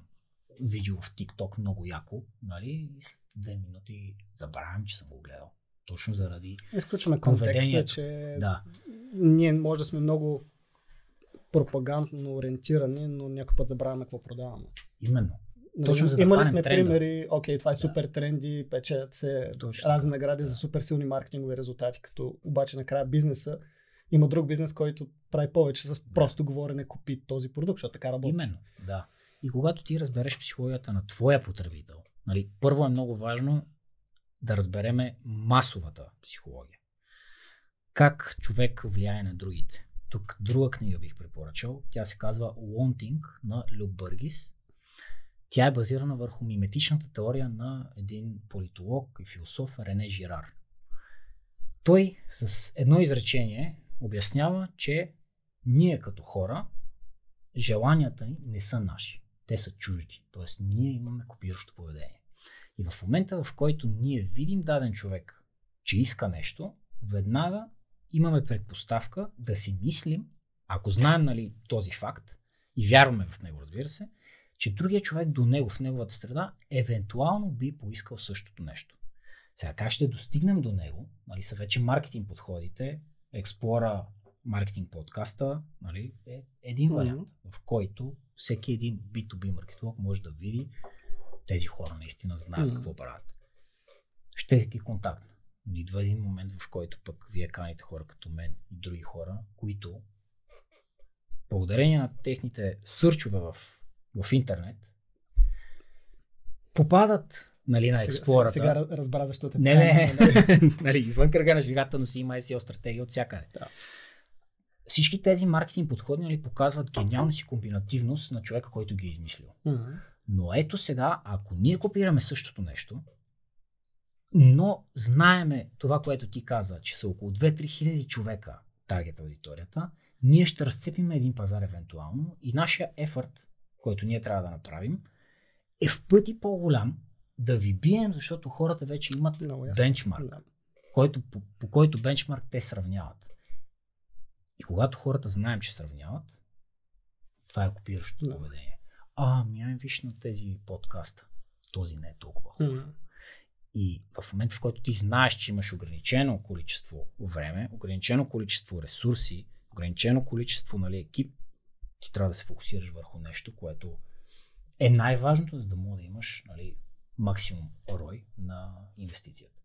видео в TikTok много яко, нали, и след две минути забравям, че съм го гледал. Точно заради
Изключваме контекста, че
да.
ние може да сме много пропагандно ориентирани, но някой път забравяме какво продаваме.
Именно.
Нали, Точно за да Имали сме тренда. примери, окей, това е супер да. тренди, печат се Точно. разни награди да. за супер силни маркетингови резултати, като обаче накрая бизнеса има друг бизнес, който прави повече с просто да. говорене купи този продукт, защото така работи.
Именно, да. И когато ти разбереш психологията на твоя потребител, нали, първо е много важно да разбереме масовата психология. Как човек влияе на другите. тук друга книга бих препоръчал. Тя се казва Wanting на Люк Бъргис. Тя е базирана върху миметичната теория на един политолог и философ Рене Жирар. Той с едно изречение обяснява, че ние като хора, желанията ни не са наши. Те са чужди. Тоест, ние имаме копиращо поведение. И в момента, в който ние видим даден човек, че иска нещо, веднага имаме предпоставка да си мислим, ако знаем нали, този факт и вярваме в него, разбира се, че другия човек до него, в неговата среда, евентуално би поискал същото нещо. Сега как ще достигнем до него? Нали, са вече маркетинг подходите, експлора маркетинг подкаста нали, е един вариант, mm-hmm. в който всеки един B2B маркетолог може да види тези хора наистина знаят mm-hmm. какво правят. Ще ги контактна. Но идва един момент, в който пък вие каните хора като мен и други хора, които благодарение на техните сърчове в, в интернет попадат нали, на експлората.
Сега, сега разбра защо те
Не, не, нали, извън кръга на но си има SEO стратегия от всякъде. Да. Всички тези маркетинг подходи нали, показват гениалност и комбинативност на човека, който ги е измислил.
Mm-hmm.
Но ето сега, ако ние копираме същото нещо, но знаеме това, което ти каза, че са около 2-3 хиляди човека таргет аудиторията, ние ще разцепим един пазар евентуално и нашия ефорт, който ние трябва да направим, е в пъти по-голям да ви бием, защото хората вече имат бенчмарк, който, по, по който бенчмарк те сравняват. И когато хората знаем, че сравняват, това е копиращото да. поведение. А, ми ами виж на тези подкаста. Този не е толкова хубав. Mm-hmm. И в момента, в който ти знаеш, че имаш ограничено количество време, ограничено количество ресурси, ограничено количество нали, екип, ти трябва да се фокусираш върху нещо, което е най-важното, за да може да имаш нали, максимум рой на инвестицията.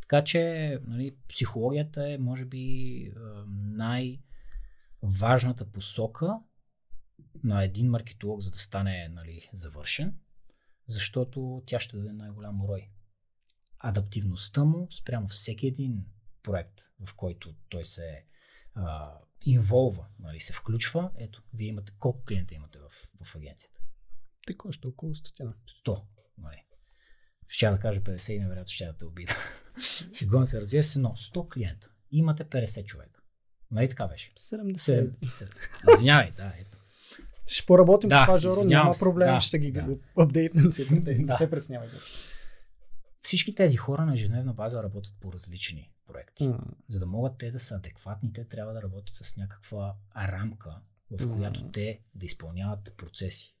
Така че нали, психологията е, може би, най-важната посока на един маркетолог, за да стане нали, завършен, защото тя ще даде най-голям рой адаптивността му спрямо всеки един проект, в който той се а, инволва, нали, се включва. Ето, вие имате колко клиента имате в, в агенцията?
Те кощо около 100.
100. Нали. Ще да кажа 50 и невероятно ще да те обида. Шегувам се, разбира се, но 100 клиента. Имате 50 човека. Нали така беше?
70.
Извинявай, да, ето.
Ще поработим да, това, Жоро, няма проблем, да, ще ги да. апдейтнем цифрите, да. не се притеснявай.
Всички тези хора на ежедневна база работят по различни проекти. Mm. За да могат те да са адекватни, те трябва да работят с някаква рамка, в която mm. те да изпълняват процеси.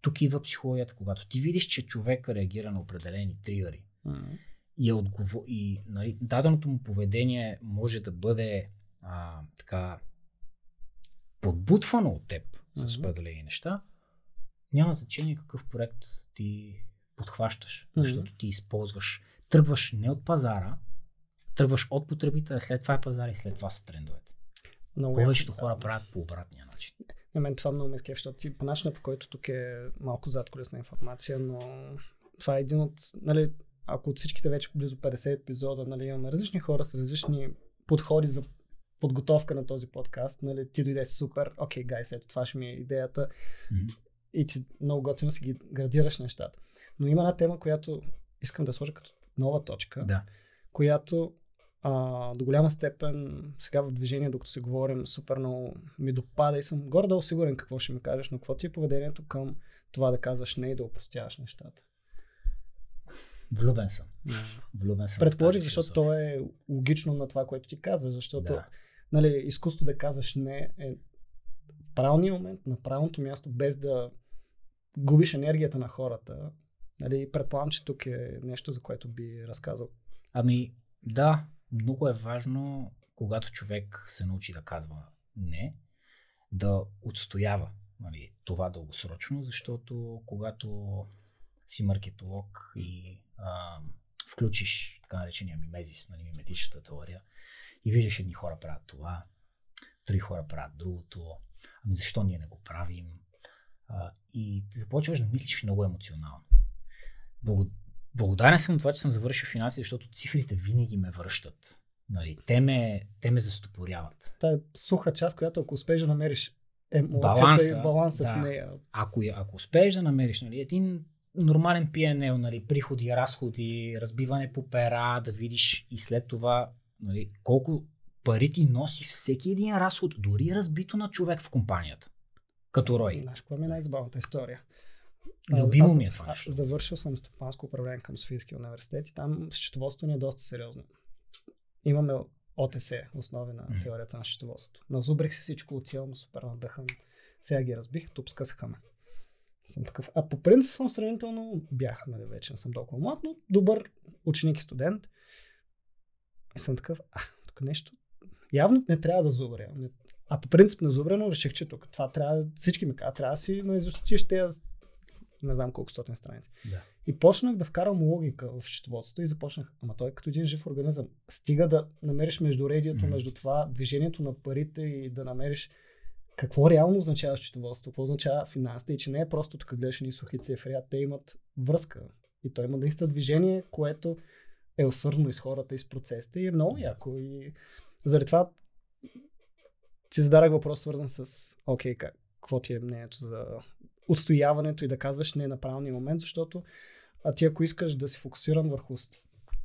Тук идва психологията, когато ти видиш, че човек реагира на определени тригъри
mm.
и, е отговор... и нали, даденото му поведение може да бъде а, така подбутвано от теб mm-hmm. с определени неща, няма значение какъв проект ти подхващаш, защото ти използваш, тръгваш не от пазара, тръгваш от потребителя, след това е пазар и след това са трендовете. Много Повечето хора да. правят по обратния начин.
На мен това много ме скеф, защото ти по начина, по който тук е малко зад колесна информация, но това е един от, нали, ако от всичките вече близо 50 епизода, нали, имаме различни хора с различни подходи за подготовка на този подкаст, нали, ти дойде супер, окей, okay, гайс, ето това ще ми е идеята
mm-hmm.
и ти много готино си ги градираш нещата. Но има една тема, която искам да сложа като нова точка,
да.
която а, до голяма степен сега в движение, докато се говорим, супер много ми допада и съм гордо сигурен какво ще ми кажеш, но какво ти е поведението към това да казваш не и да упростяваш нещата?
Влюбен съм. Yeah. Влюбен съм.
Предположих, защото то е логично на това, което ти казваш, защото да. Нали, изкуство да казваш не е в правилния момент, на правилното място, без да губиш енергията на хората, Нали, предполагам, че тук е нещо, за което би разказал.
Ами, да, много е важно, когато човек се научи да казва не, да отстоява нали, това дългосрочно, защото когато си маркетолог и а, включиш така наречения мимезис, нали, миметичната теория и виждаш едни хора правят това, други хора правят другото, ами защо ние не го правим? А, и започваш да мислиш много емоционално. Благодарен съм това, че съм завършил финанси, защото цифрите винаги ме връщат Нали, те, ме, те ме застопоряват.
Та е суха част, която ако успееш да намериш емоцията
Баланса,
и баланса
да.
в нея.
Ако, ако успееш да намериш нали, един нормален PNL, нали, приходи, разходи, разбиване по пера, да видиш и след това нали, колко пари ти носи всеки един разход, дори разбито на човек в компанията. Като рой.
Знаеш, какво ми е най-забавната история?
Любимо ми е това нещо.
Завършил съм стопанско управление към Софийския университет и там счетоводството ни е доста сериозно. Имаме ОТС, основи на теорията на счетоводството. Назубрих си всичко, отивам супер надъхан. Сега ги разбих, тук скъсаха ме. Съм такъв. А по принцип съм сравнително бях, нали, вече не съм толкова млад, но добър ученик и студент. И съм такъв, а, тук нещо явно не трябва да зубря. А по принцип на зубря, но реших, че тук това трябва, всички ми казват, трябва да си наизустиш тези не знам колко стотин страници.
Да.
И почнах да вкарам логика в счетоводството и започнах, ама той е като един жив организъм. Стига да намериш междуредието
Мгм.
между това, движението на парите и да намериш какво реално означава счетоводство, какво означава финансите и че не е просто тук гледаш ни сухи цифри, а те имат връзка. И той има наистина движение, което е освързано и с хората, и с процесите и е много яко. И заради това ти зададах въпрос свързан с окей, как, какво ти е мнението за отстояването и да казваш не на правилния момент, защото а ти ако искаш да си фокусиран върху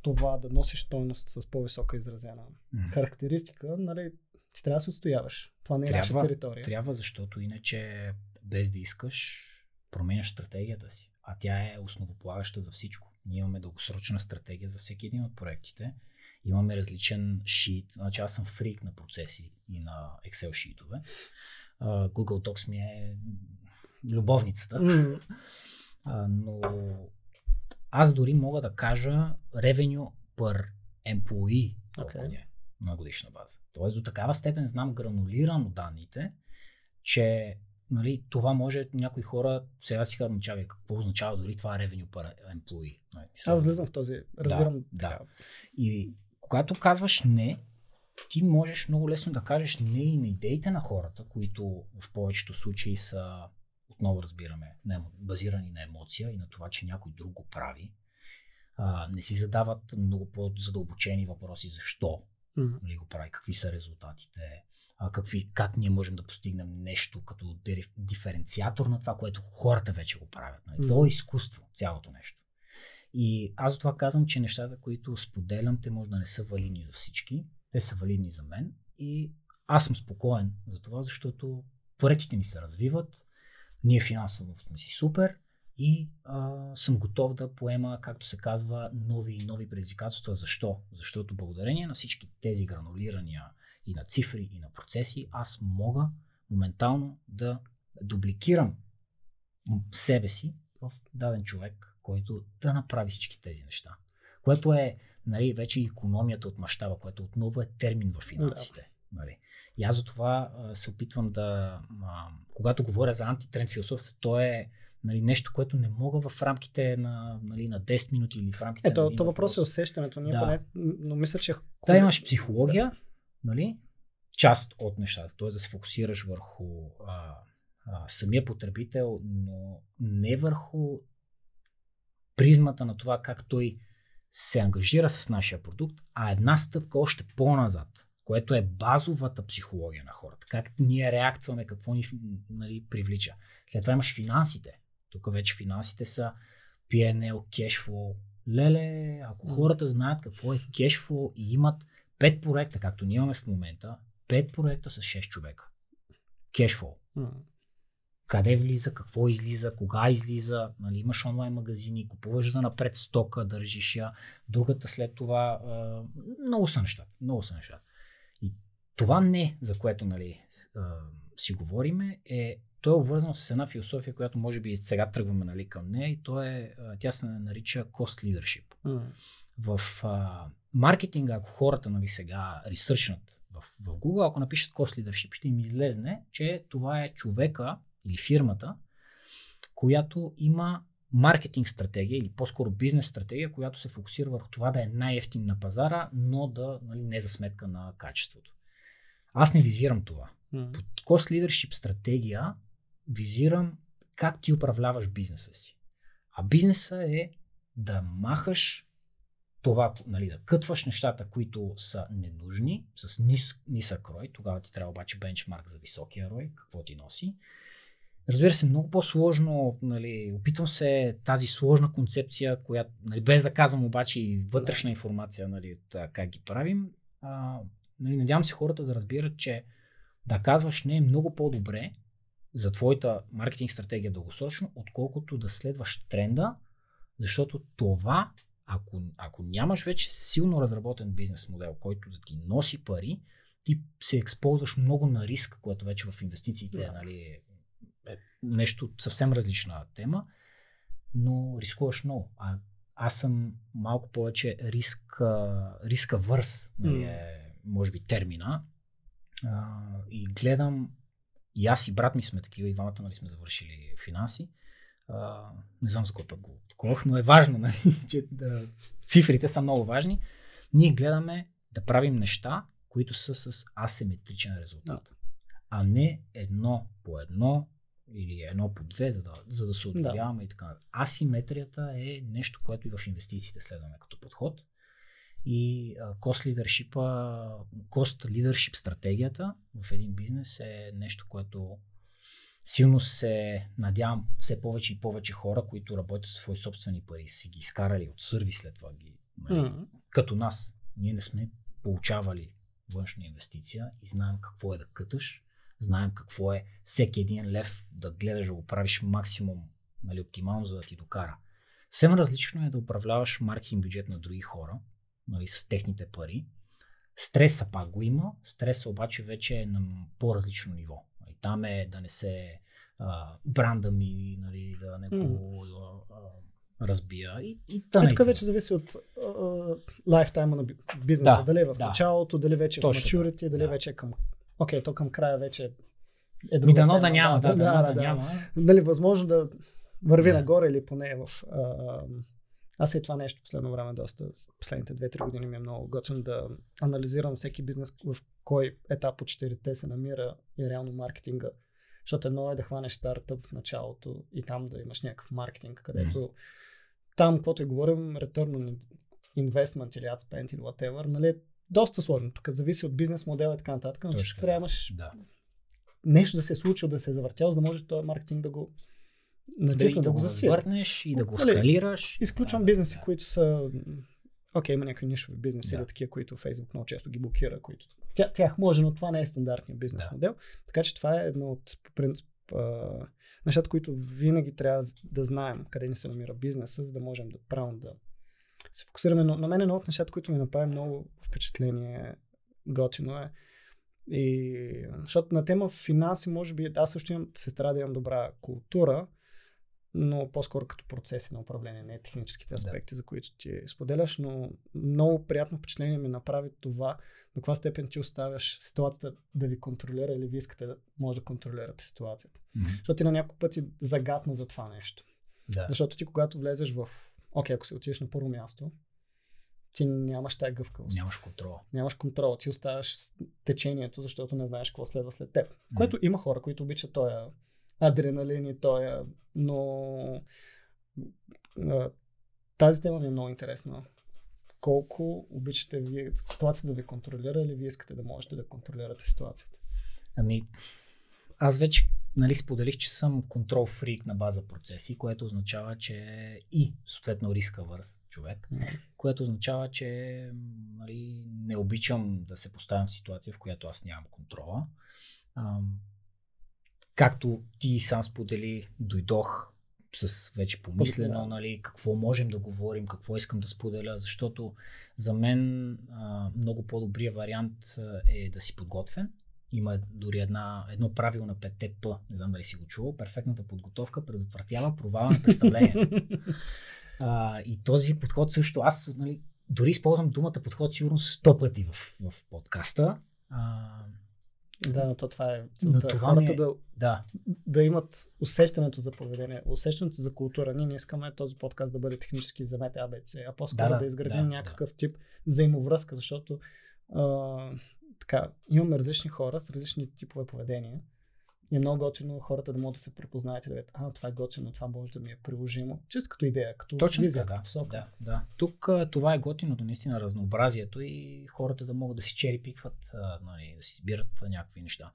това да носиш стойност с по-висока изразена
Мгм.
характеристика, нали, ти трябва да се отстояваш. Това не е наша
Трябва,
територия.
трябва, защото иначе без да искаш, променяш стратегията си. А тя е основополагаща за всичко. Ние имаме дългосрочна стратегия за всеки един от проектите. Имаме различен шит. Значи аз съм фрик на процеси и на Excel шитове. Google Docs ми е любовницата. А, но аз дори мога да кажа revenue per employee колко
Окей.
ни е на годишна база. Тоест до такава степен знам гранулирано данните, че нали, това може някои хора сега си казват, чакай, какво означава дори това revenue per employee. Нали,
Аз влизам в този, разбирам.
да.
така.
И когато казваш не, ти можеш много лесно да кажеш не и на идеите на хората, които в повечето случаи са, отново разбираме, базирани на емоция и на това, че някой друг го прави. А, не си задават много по-задълбочени въпроси защо нали, го прави, какви са резултатите, какви, как ние можем да постигнем нещо като диференциатор на това, което хората вече го правят. Нали. То е изкуство, цялото нещо. И аз това казвам, че нещата, които споделям, те може да не са валидни за всички, те са валидни за мен и аз съм спокоен за това, защото проектите ни се развиват, ние финансово сме си супер и а, съм готов да поема, както се казва, нови и нови предизвикателства. Защо? Защото благодарение на всички тези гранулирания и на цифри, и на процеси, аз мога моментално да дубликирам себе си в даден човек, който да направи всички тези неща. Което е нали, вече економията от мащаба, което отново е термин в финансите. Нали. И аз за това а, се опитвам да, а, когато говоря за антитренд философията, то е нали, нещо, което не мога в рамките на, нали, на 10 минути или в рамките на
Ето, то въпрос е усещането. Ние
Да.
поне, но мисля, че...
Да, имаш психология, нали? част от нещата, т.е. да се фокусираш върху а, а, самия потребител, но не върху призмата на това как той се ангажира с нашия продукт, а една стъпка още по-назад, което е базовата психология на хората. Как ние реакцваме, какво ни нали, привлича. След това имаш финансите. Тук вече финансите са PNL, cashflow. Леле, ако хората знаят какво е cashflow и имат 5 проекта, както ние имаме в момента, 5 проекта с 6 човека.
М,
къде влиза, какво излиза, кога излиза, нали, имаш онлайн магазини, купуваш за напред стока, държиш я, другата след това, а, много са нещата, много са нещата. И това не, за което нали, а, си говориме, е, то е обвързано с една философия, която може би сега тръгваме нали, към нея и то е, тя се нарича cost leadership
м,
в а, маркетинга, ако хората нали, сега ресърчнат в, в Google, ако напишат Cost Leadership, ще им излезне, че това е човека или фирмата, която има маркетинг стратегия или по-скоро бизнес стратегия, която се фокусира върху това да е най-ефтин на пазара, но да нали, не за сметка на качеството. Аз не визирам това.
м.
Под Cost Leadership стратегия визирам как ти управляваш бизнеса си. А бизнеса е да махаш това, нали, да кътваш нещата, които са ненужни, с нис, нисък рой, тогава ти трябва обаче бенчмарк за високия рой, какво ти носи. Разбира се, много по-сложно, нали, опитвам се тази сложна концепция, която, нали, без да казвам обаче и вътрешна информация, нали, как ги правим, а, нали, надявам се хората да разбират, че да казваш не е много по-добре за твоята маркетинг стратегия дългосрочно, отколкото да следваш тренда, защото това, ако, ако нямаш вече силно разработен бизнес модел, който да ти носи пари, ти се използваш много на риск, което вече в инвестициите yeah. нали, е нещо съвсем различна тема, но рискуваш много. А, аз съм малко повече риск, риска върс, нали, е, може би термина. А, и гледам, и аз и брат ми сме такива, и двамата нали, сме завършили финанси. А, не знам за кой път го таковах, но е важно, нали, че да, цифрите са много важни. Ние гледаме да правим неща, които са с асиметричен резултат, да. а не едно по едно, или едно по две, за да, за да се отделяваме да. и така. Асиметрията е нещо, което и в инвестициите следваме като подход. И cost leadership, cost leadership стратегията в един бизнес е нещо, което силно се надявам все повече и повече хора, които работят с свои собствени пари, си ги изкарали от сервис след това ги. Нали, mm-hmm. Като нас. Ние не сме получавали външна инвестиция и знаем какво е да къташ знаем какво е всеки един лев да гледаш да го правиш максимум нали, оптимално, за да ти докара. Съвсем различно е да управляваш маркетинг бюджет на други хора, нали, с техните пари. Стреса пак го има, стреса обаче вече е на по-различно ниво. И нали, там е да не се а, бранда ми, нали, да не го а, разбия. И, и
е, тук вече зависи от лайфтайма на бизнеса. Да, дали е в да. началото, дали вече е в maturity, дали да. вече е към окей, okay, то към края вече
е друга дано да няма, да, да, да, да, да, няма.
Нали, възможно да върви да. нагоре или поне в... А, аз и това нещо последно време доста, последните 2-3 години ми е много готин да анализирам всеки бизнес в кой етап от 4 се намира и реално маркетинга. Защото едно е да хванеш стартъп в началото и там да имаш някакъв маркетинг, където mm. там, каквото и говорим, return on investment или ad spend или whatever, нали, доста сложно. Тук зависи от бизнес модела и така нататък, но че трябва да нещо да се е случило, да се е завъртял, за да може този маркетинг да го натисне, да, да,
да, го
засилиш.
и да го нали, скалираш.
Изключвам да, бизнеси, да. които са Окей, okay, има някакви нишови бизнеси, да. или такива, които Фейсбук много често ги блокира, които тя, тях може, но това не е стандартният бизнес да. модел. Така че това е едно от по принцип нещата, които винаги трябва да знаем къде ни се намира бизнеса, за да можем да правилно да се фокусираме. Но на мен едно от нещата, които ми направи много впечатление, готино е. И, защото на тема финанси, може би, аз също имам, се стара да имам добра култура, но по-скоро като процеси на управление, не техническите аспекти, да. за които ти споделяш, но много приятно впечатление ми направи това, до каква степен ти оставяш ситуацията да ви контролира или ви искате да може да контролирате ситуацията. Mm-hmm. Защото ти на няколко пъти загадна за това нещо. Да. Защото ти когато влезеш в окей, ако се отидеш на първо място, ти нямаш тая гъвкавост.
Нямаш контрол.
Нямаш контрол. Ти оставяш течението, защото не знаеш какво следва след теб. Mm. Което има хора, които обичат този адреналин и този, но тази тема ми е много интересна. Колко обичате вие ситуацията да ви контролира или вие искате да можете да контролирате ситуацията?
Ами, аз вече нали, споделих, че съм контрол фрик на база процеси, което означава, че и съответно риска върс човек, mm-hmm. което означава, че нали, не обичам да се поставям в ситуация, в която аз нямам контрола. Както ти сам сподели, дойдох с вече помислено, нали, какво можем да говорим, какво искам да споделя, защото за мен а, много по-добрия вариант е да си подготвен, има дори една, едно правило на 5 П, не знам дали си го чувал. Перфектната подготовка предотвратява провала на представлението. а, и този подход също, аз нали, дори използвам думата подход сигурно 100 пъти в, в подкаста. А,
да, но то това е. Но това хората е... да, да. да имат усещането за поведение, усещането за култура. Ние не искаме този подкаст да бъде технически вземете АБЦ, а по-скоро да, да, да изградим да, някакъв да. тип взаимовръзка, защото а, така, имаме различни хора с различни типове поведения И е много готино хората да могат да се препознаят и да видят, а, това е готино, това може да ми е приложимо. Чисто като идея, като
Точно
визия,
да.
посока.
да, да. Тук това е готиното, наистина, разнообразието и хората да могат да си чери пикват, нали, да си избират някакви неща.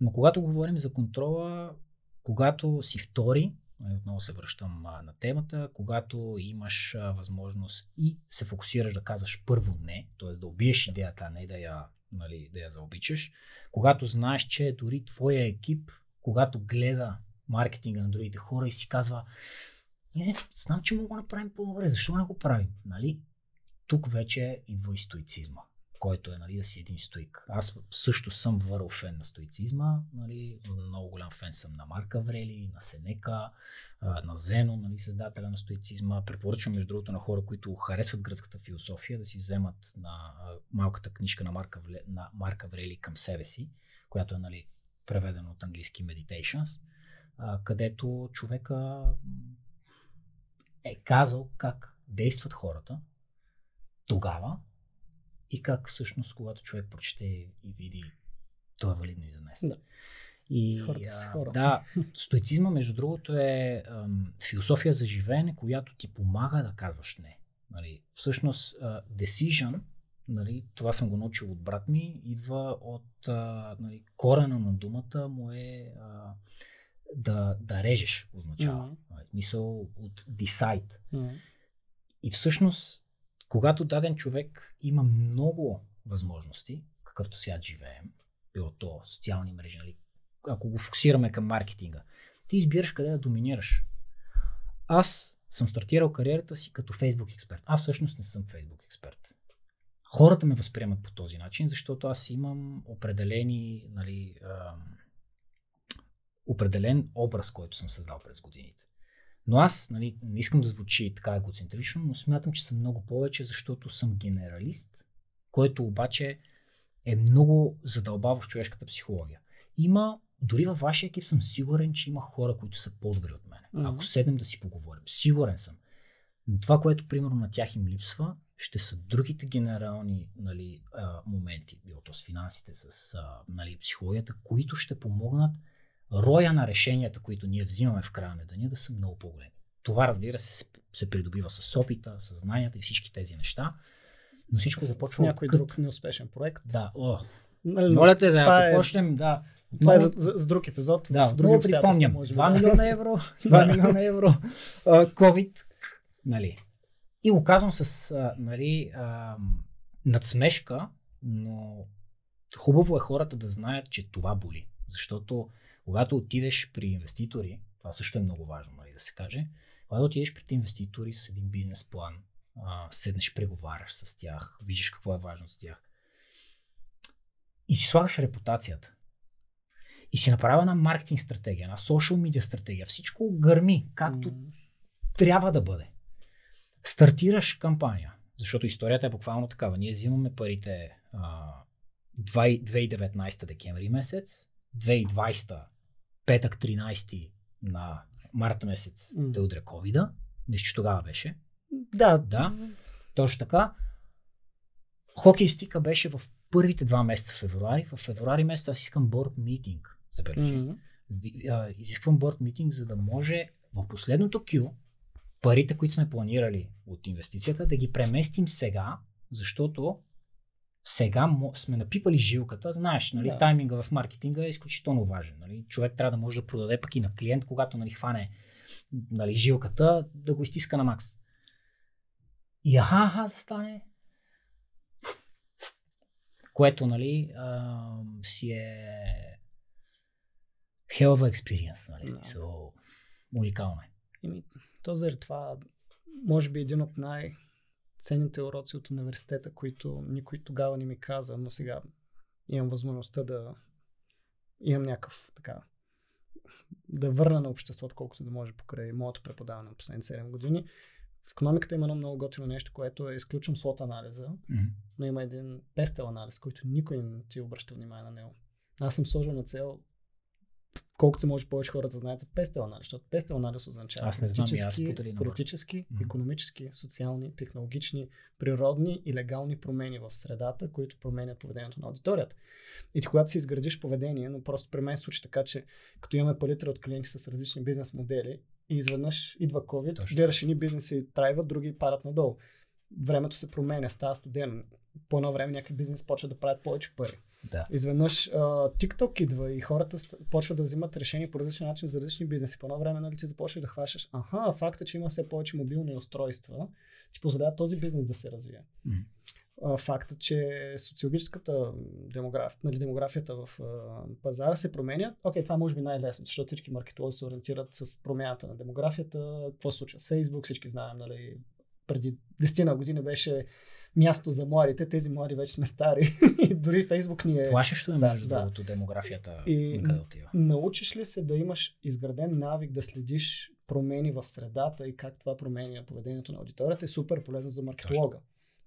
Но когато говорим за контрола, когато си втори, нали, отново се връщам на темата, когато имаш възможност и се фокусираш да казваш първо не, т.е. да убиеш идеята, не да я, нали, да я заобичаш, когато знаеш, че дори твоя екип, когато гледа маркетинга на другите хора и си казва, не, знам, че мога да направим по-добре, защо не го правим? Нали? Тук вече идва и стоицизма, който е нали, да си един стоик. Аз също съм върл фен на стоицизма, нали, много голям фен съм на Марка Врели, на Сенека, на Зено, нали, създателя на стоицизма. Препоръчвам между другото на хора, които харесват гръцката философия, да си вземат на малката книжка на Марка, на Марка Врели към себе си, която е нали, преведена от английски Meditations, където човека е казал как действат хората тогава и как всъщност, когато човек прочете и види, то е валидно и за днес.
Да.
И,
Хората са хора.
А, да, стоицизма, между другото, е ам, философия за живеене, която ти помага да казваш не. Нали, всъщност, а, decision, нали, това съм го научил от брат ми, идва от а, нали, корена на думата му е а, да, да режеш, означава.
Мгм.
В смисъл от decide.
М.
И всъщност, когато даден човек има много възможности, какъвто сега живеем, било то социални мрежи, нали, ако го фокусираме към маркетинга, ти избираш къде да доминираш. Аз съм стартирал кариерата си като Facebook експерт. Аз всъщност не съм Facebook експерт. Хората ме възприемат по този начин, защото аз имам определени, нали, определен образ, който съм създал през годините. Но аз нали, не искам да звучи така егоцентрично, но смятам, че съм много повече, защото съм генералист, който обаче е много задълбава в човешката психология. Има, дори във вашия екип съм сигурен, че има хора, които са по-добри от мен.
Мгм.
Ако седнем да си поговорим, сигурен съм. Но това, което примерно на тях им липсва, ще са другите генерални нали, а, моменти, било то с финансите, с а, нали, психологията, които ще помогнат роя на решенията, които ние взимаме в края на деня, да са много по-големи. Това, разбира се, се, се придобива с опита, с знанията и всички тези неща. Но всичко започва
С някой
кът.
друг неуспешен проект.
Да, о,
Нали,
моля те да ако
е-
почнем, да.
Това е
много-
за, за, за друг епизод.
да,
в други
припомням.
може би,
2
да.
милиона евро, 2 милиона евро, COVID, нали. И го казвам с, а, нали, а, надсмешка, но хубаво е хората да знаят, че това боли. Защото когато отидеш при инвеститори, това също е много важно нали, да се каже, когато отидеш при инвеститори с един бизнес план, а, седнеш, преговаряш с тях, виждаш какво е важно с тях и си слагаш репутацията и си направя една маркетинг стратегия, една social media стратегия, всичко гърми, както
М.
трябва да бъде. Стартираш кампания, защото историята е буквално такава. Ние взимаме парите а, 20- 2019 декември месец, 2020 петък 13 на март месец
М.
да удря ковида. Мисля, че тогава беше.
Да,
Да. Точно така. Хокей стика беше в първите два месеца в февруари. В февруари месец аз искам борд митинг. Забележи. А, изисквам борд митинг, за да може в последното кю парите, които сме планирали от инвестицията, да ги преместим сега, защото сега сме напипали жилката. Знаеш, нали,
Да.
тайминга в маркетинга е изключително важен. Нали. Човек трябва да може да продаде пък и на клиент, когато нали, хване нали, жилката, да го изтиска на макс. И аха, аха да стане. Което, нали, а, си е a experience, нали,
Да.
смисъл, уникално е.
То заради това, може би един от най-ценните уроци от университета, които никой тогава не ми каза, но сега имам възможността да имам някакъв така да върна на обществото, колкото да може покрай моето преподаване на последните 7 години. В економиката има едно много готино нещо, което е изключвам слот анализа, но има един пестел анализ, който никой не ти обръща внимание на него. Аз съм сложил на цел колкото се може повече хора да знаят за пестел анализ, защото пестел анализ означава
Аз не знам, аз на
политически
Мгм.
економически, социални, технологични, природни и легални промени в средата, които променят поведението на аудиторията. И ти когато си изградиш поведение, но просто при мен случи така, че като имаме палитра от клиенти с различни бизнес модели и изведнъж идва COVID, гледаш едни бизнеси трайват, други падат надолу. Времето се променя, става студено. По едно време някакви бизнес почват да правят повече пари.
Да.
Изведнъж а, TikTok идва и хората почват да взимат решения по различен начин за различни бизнеси. По едно време нали, ти започваш да хващаш, аха, факта, че има все повече мобилни устройства, ти позволява този бизнес да се развие. А, факта, че социологическата демограф, нали, демографията в а, пазара се променя, окей, това може би най-лесно, защото всички маркетологи се ориентират с промяната на демографията, какво се случва с Facebook, всички знаем, нали, преди 10 на години беше място за младите, тези млади вече сме стари и дори Фейсбук ни е...
Плашещо е, между
да.
другото, демографията
И-
на отива.
Научиш ли се да имаш изграден навик да следиш промени в средата и как това променя поведението на аудиторията е супер полезно за маркетолога.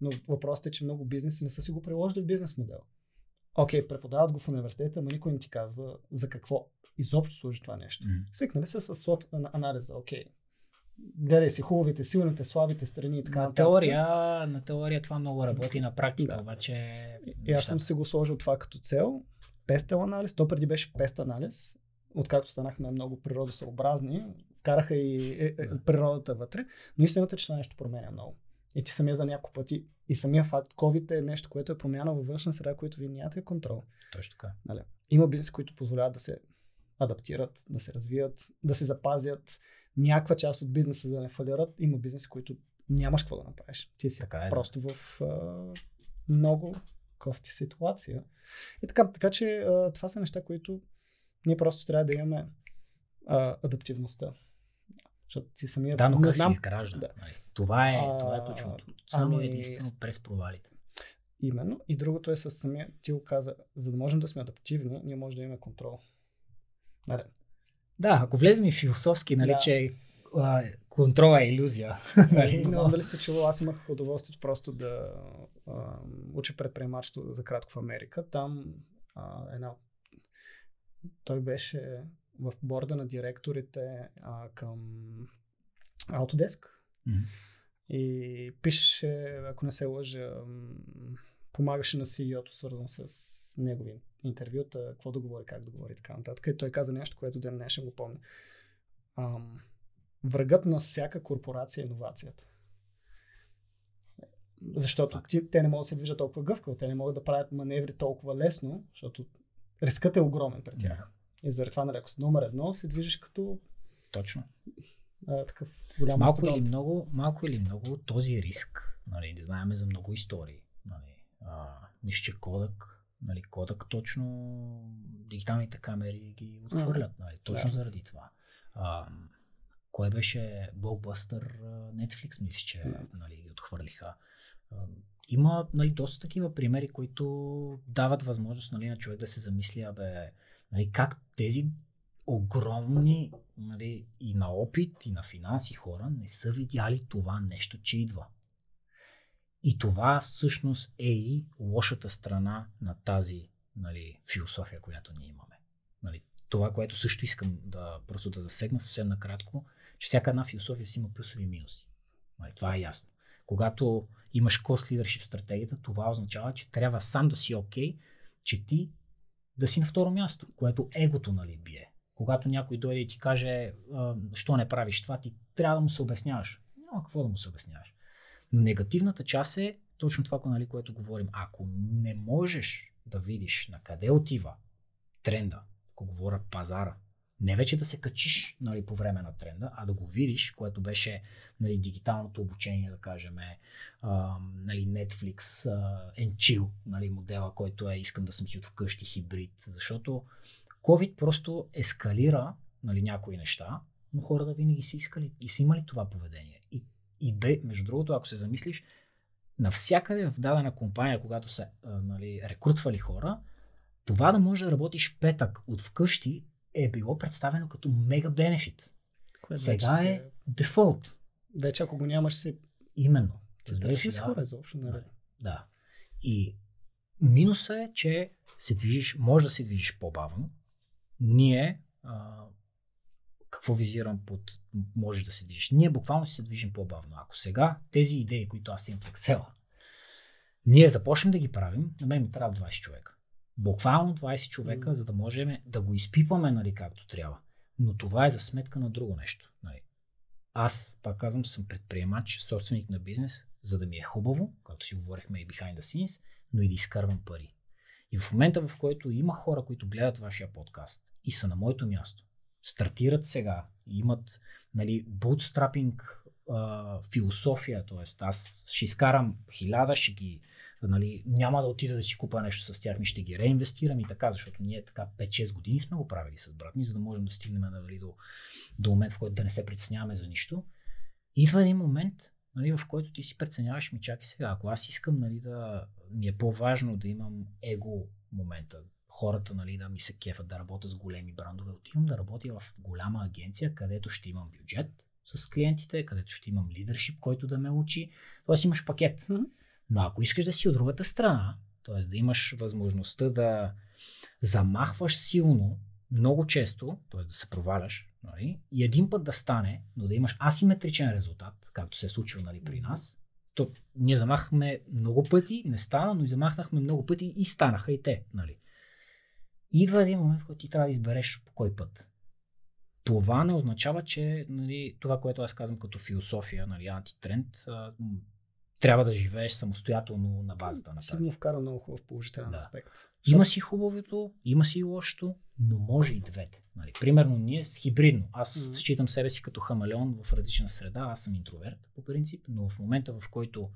Но въпросът е, че много бизнеси не са си го приложили в бизнес модел. Окей, преподават го в университета, но никой не ти казва за какво изобщо служи това нещо.
Мгм.
Свикнали се с ана- анализа, окей. Гледай си хубавите, силните, слабите страни и така
На
нататък.
теория, на теория това много работи, на практика
Да.
обаче...
И аз съм си го сложил това като цел. Пестел анализ, то преди беше пест анализ, откакто станахме много природосъобразни, вкараха и е, е, природата вътре, но истината е, че това нещо променя много. И ти самия за няколко пъти. И самия факт, COVID е нещо, което е промяна във външна среда, което вие нямате контрол.
Точно така.
Нали? Има бизнес, които позволяват да се адаптират, да се развият, да се запазят някаква част от бизнеса да не фалират. Има бизнеси, които нямаш какво да направиш. Ти си
Така е, да.
просто в а, много кофти ситуация. И така, така че а, това са неща, които ние просто трябва да имаме а, адаптивността. Защото ти самия
Да, но как
знам
се изгражда?
Да.
нали? Това е,
А,
това е ключовото. Само
ами-
единствено през провалите.
Именно. И другото е с самия, ти го каза, за да можем да сме адаптивни, ние може да имаме контрол. Нали?
Да, ако влезем и философски, нали,
Да.
че а, контрола е иллюзия. нали,
Не знам
но-
дали се чувал, аз имах удоволствието просто да а, уча предприемачество за кратко в Америка. Там а, една... Той беше в борда на директорите а, към Autodesk
Мгм.
и пише, ако не се лъжа, помагаше на CEO-то, свързано с негови интервюта, какво да говори, как да говори и така нататък. И той каза нещо, което ден днешен го помня. Ам, врагът на всяка корпорация е иновацията. Защото ти, те не могат да се движат толкова гъвкаво, те не могат да правят маневри толкова лесно, защото рискът е огромен при тях. И заради това, ако си номер едно, се движиш като
Точно.
а, такъв голям
Малко или, много, малко или много този риск, нали, да знаем за много истории. Нали, а, мисля, че Кодък, нали, Кодък точно дигиталните камери ги отхвърлят, нали, точно
Да.
заради това. А, кое беше блокбъстър Netflix, мисля, че
Да.
нали, ги отхвърлиха. А, има нали, доста такива примери, които дават възможност нали, на човек да се замисли, абе, нали, как тези огромни нали, и на опит, и на финанси хора не са видяли това нещо, че идва. И това всъщност е и лошата страна на тази нали, философия, която ние имаме. Нали, това, което също искам да просто да засегна съвсем накратко, че всяка една философия си има плюсови и минуси. Нали, това е ясно. Когато имаш cost leadership стратегията, това означава, че трябва сам да си окей, okay, че ти да си на второ място, което егото нали, бие. Когато някой дойде и ти каже, що не правиш това, ти трябва да му се обясняваш. Няма какво да му се обясняваш. Но негативната част е точно това, нали, което говорим. Ако не можеш да видиш на къде отива тренда, ако говоря пазара, не вече да се качиш нали, по време на тренда, а да го видиш, което беше нали, дигиталното обучение, да кажем, а, нали, Netflix, а, Enchill, нали, модела, който е искам да съм си от вкъщи хибрид, защото COVID просто ескалира нали, някои неща, но хората винаги са искали и са имали това поведение. И, и бе, между другото, ако се замислиш, навсякъде в дадена компания, когато са нали, рекрутвали хора, това да можеш да работиш петък от вкъщи е било представено като мега бенефит.
Което
Сега е
се-
дефолт.
Вече ако го нямаш, си
Именно.
се
Разбираш ли, да.
хора изобщо. Нали?
Да. И минуса е, че се движиш, може да се движиш по-бавно. Ние, какво визирам под можеш да се движиш. Ние буквално се движим по-бавно. Ако сега тези идеи, които аз имам в Excel, ние започнем да ги правим, на мен ми трябва 20 човека. Буквално 20 човека, mm. за да можем да го изпипваме, нали, както трябва. Но това е за сметка на друго нещо. Нали. Аз, пак казвам, съм предприемач, собственик на бизнес, за да ми е хубаво, както си говорихме и behind the scenes, но и да изкарвам пари. И в момента, в който има хора, които гледат вашия подкаст и са на моето място, стартират сега, имат нали, bootstrapping а, философия, т.е. аз ще изкарам хиляда, ще ги нали, няма да отида да си купа нещо с тях, ми ще ги реинвестирам и така, защото ние така 5-6 години сме го правили с брат ми, за да можем да стигнем нали, до, до момент, в който да не се притесняваме за нищо. Идва един момент, нали, в който ти си преценяваш, ми чакай сега, ако аз искам нали, да ми е по-важно да имам его момента, хората нали, да ми се кефат да работя с големи брандове, отивам да работя в голяма агенция, където ще имам бюджет с клиентите, където ще имам лидершип, който да ме учи. Тоест имаш пакет. Mm-hmm. Но ако искаш да си от другата страна, т.е. да имаш възможността да замахваш силно, много често, т.е. да се проваляш, нали, и един път да стане, но да имаш асиметричен резултат, както се е случило нали, при нас, то ние замахахме много пъти, не стана, но и замахнахме много пъти и станаха и те. Нали. И идва един момент, в който ти трябва да избереш по кой път. Това не означава, че нали, това, което аз казвам като философия, нали, антитренд, трябва да живееш самостоятелно на базата на тази. Си
го вкара много хубав положителен да. аспект.
Има си хубавото, има си лошото, но може и двете. Нали, примерно ние с хибридно. Аз mm-hmm. считам себе си като хамелеон в различна среда. Аз съм интроверт по принцип, но в момента в който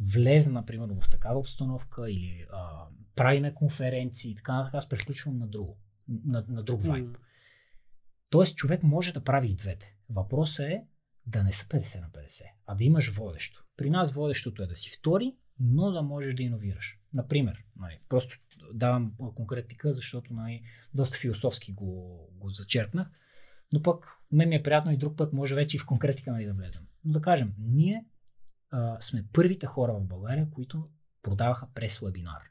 влезна, примерно, в такава обстановка или а, правиме конференции и така нататък, аз превключвам на друго, на, на друг вайб. Mm. Тоест, човек може да прави и двете. Въпросът е да не са 50 на 50, а да имаш водещо. При нас водещото е да си втори, но да можеш да иновираш. Например, нали, просто давам конкретика, защото нали, доста философски го, го зачерпнах, но пък мен ми е приятно и друг път може вече и в конкретика нали, да влезем. Но да кажем, ние а, сме първите хора в България, които продаваха през вебинар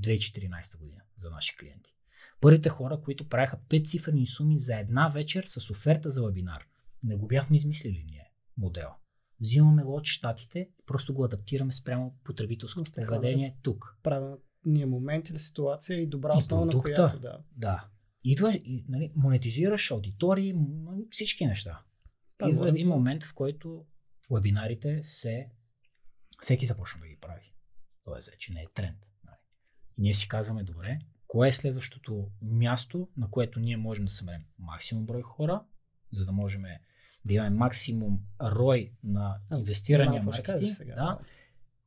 2014 година за наши клиенти. Първите хора, които правяха 5 цифрени суми за една вечер с оферта за вебинар. Не го бяхме измислили ние модела. Взимаме го от щатите, просто го адаптираме спрямо потребителското поведение тук.
Правилния момент или ситуация и добра и основа, продукта, на която да.
Да. Идва и нали, монетизираш аудитории, всички неща. Идва един момент, в който вебинарите се всеки започна да ги прави. Тоест, вече не е тренд. Нали. И ние си казваме, добре, кое е следващото място, на което ние можем да съберем максимум брой хора, за да можем да имаме максимум рой на инвестирания маркетинг. Сега, да,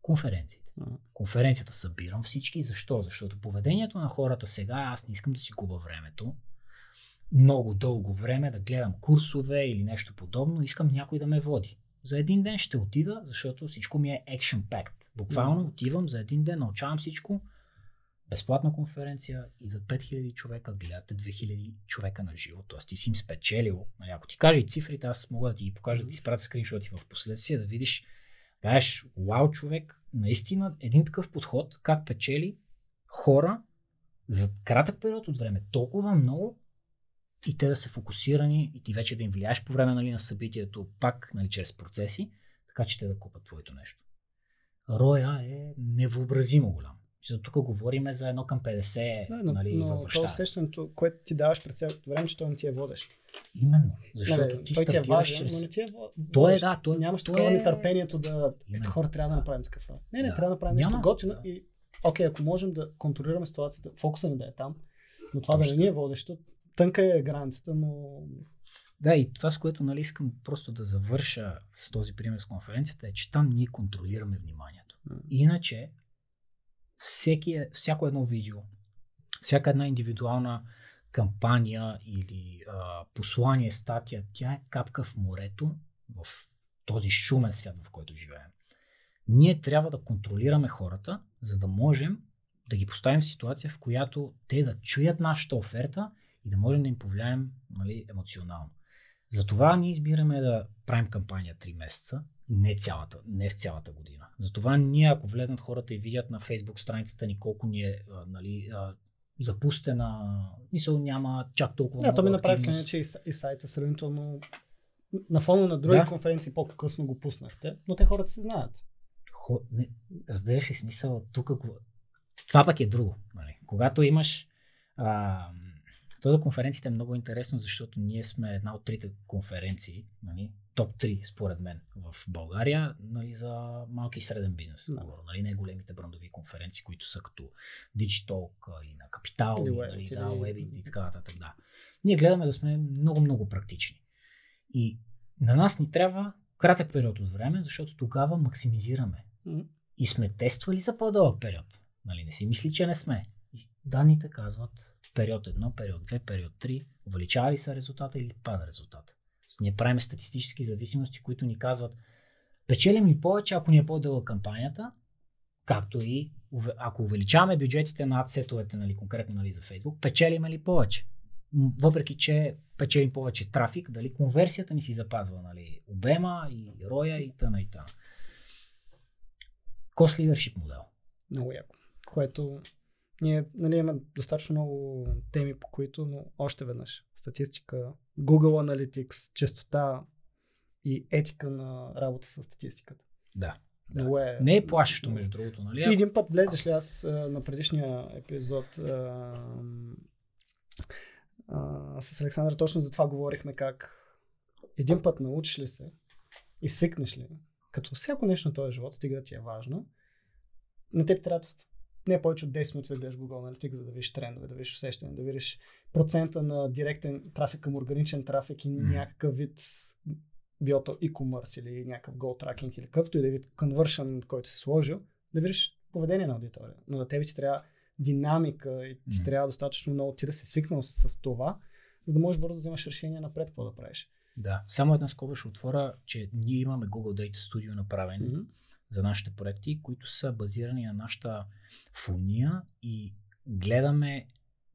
конференциите. Конференцията събирам всички. Защо? Защото поведението на хората сега, аз не искам да си губа времето, много дълго време да гледам курсове или нещо подобно, искам някой да ме води. За един ден ще отида, защото всичко ми е action packed. Буквално mm-hmm. отивам за един ден, научавам всичко, безплатна конференция и за 5000 човека гледате 2000 човека на живо. Тоест ти си им спечелил. Нали, ако ти кажа и цифрите, аз мога да ти ги покажа, да ти изпратя скриншоти в последствие, да видиш, кажеш, вау човек, наистина един такъв подход, как печели хора за кратък период от време толкова много и те да са фокусирани и ти вече да им влияеш по време нали, на събитието, пак нали, чрез процеси, така че те да купат твоето нещо. Роя е невъобразимо голям. За тук говорим за едно към 50 да, но, нали, но това
усещането, което ти даваш през цялото време, че той не ти е водещ.
Именно. Защото нали, ти той ти е важен, чрез... но не ти е водещ. То е, да. То,
Нямаш то такова е... нетърпението да... Ето хора, трябва да направим такъв. Не, не, да. трябва да направим нещо готино да. и окей, ако можем да контролираме ситуацията, фокуса ни да е там, но това Точно. да не е водещо, тънка е границата, но...
Да, и това, с което нали, искам просто да завърша с този пример с конференцията, е, че там ние контролираме вниманието. Иначе, всеки, всяко едно видео, всяка една индивидуална кампания или а, послание, статия, тя е капка в морето, в този шумен свят, в който живеем. Ние трябва да контролираме хората, за да можем да ги поставим в ситуация, в която те да чуят нашата оферта и да можем да им повлияем нали, емоционално. Затова ние избираме да правим кампания 3 месеца, не, цялата, не в цялата година. Затова ние, ако влезнат хората и видят на фейсбук страницата ни колко ни е нали, запустена, мисъл няма чак толкова
Да,
много
то ми направи
активност.
впечатление, че и, и сайта сравнително на фона на други
Да.
конференции по-късно го пуснахте, но те хората се знаят.
Хо... Не, разбираш ли смисъл? Тук. Това пък е друго. Нали? Когато имаш... А... Това за конференциите е много интересно, защото ние сме една от трите конференции, нали? топ 3 според мен в България, нали, за малки и среден бизнес.
Да.
Да. Нали, не големите брандови конференции, които са като Digitalk или на Капитал,
Или
нали,
или-
да, Webit и така нататък. Да. Ние гледаме да сме много-много практични. И на нас ни трябва кратък период от време, защото тогава максимизираме и сме тествали за по-дълъг период. Нали, не си мисли, че не сме. И данните казват период 1, период 2, период 3, увеличава ли се резултата или пада резултата. Ние правим статистически зависимости, които ни казват печелим ли повече, ако ни е по-дълга кампанията, както и ако увеличаваме бюджетите на адсетовете, нали, конкретно нали, за Facebook, печелим ли повече? Въпреки, че печелим повече трафик, дали конверсията ни си запазва, нали, обема и роя и тъна и тъна. Cost leadership модел.
Много яко. Което ние нали, имаме достатъчно много теми, по които, но още веднъж. Статистика, Google Analytics, честота и етика на работа с статистиката.
Да. да.
Е...
Не е плашещо, между другото, нали?
Ти един път влезеш ли аз на предишния епизод а, а, с Александър точно за това говорихме как един път научиш ли се и свикнеш ли, като всяко нещо на този живот, стига ти е важно, на теб трябва не повече от 10 минути да гледаш Google Analytics, за да видиш трендове, да видиш усещане, да видиш процента на директен трафик към органичен трафик и
Мгм.
някакъв вид било то e-commerce или някакъв goal tracking или какъвто и да е вид conversion, който си сложил, да видиш поведение на аудитория. Но на тебе ти трябва динамика и ти
Мгм.
трябва достатъчно много ти да си свикнал с, с това, за да можеш бързо да вземаш решение напред какво да правиш.
Да. Само една скоба ще отворя, че ние имаме Google Data Studio направени
Мгм.
За нашите проекти, които са базирани на нашата фония и гледаме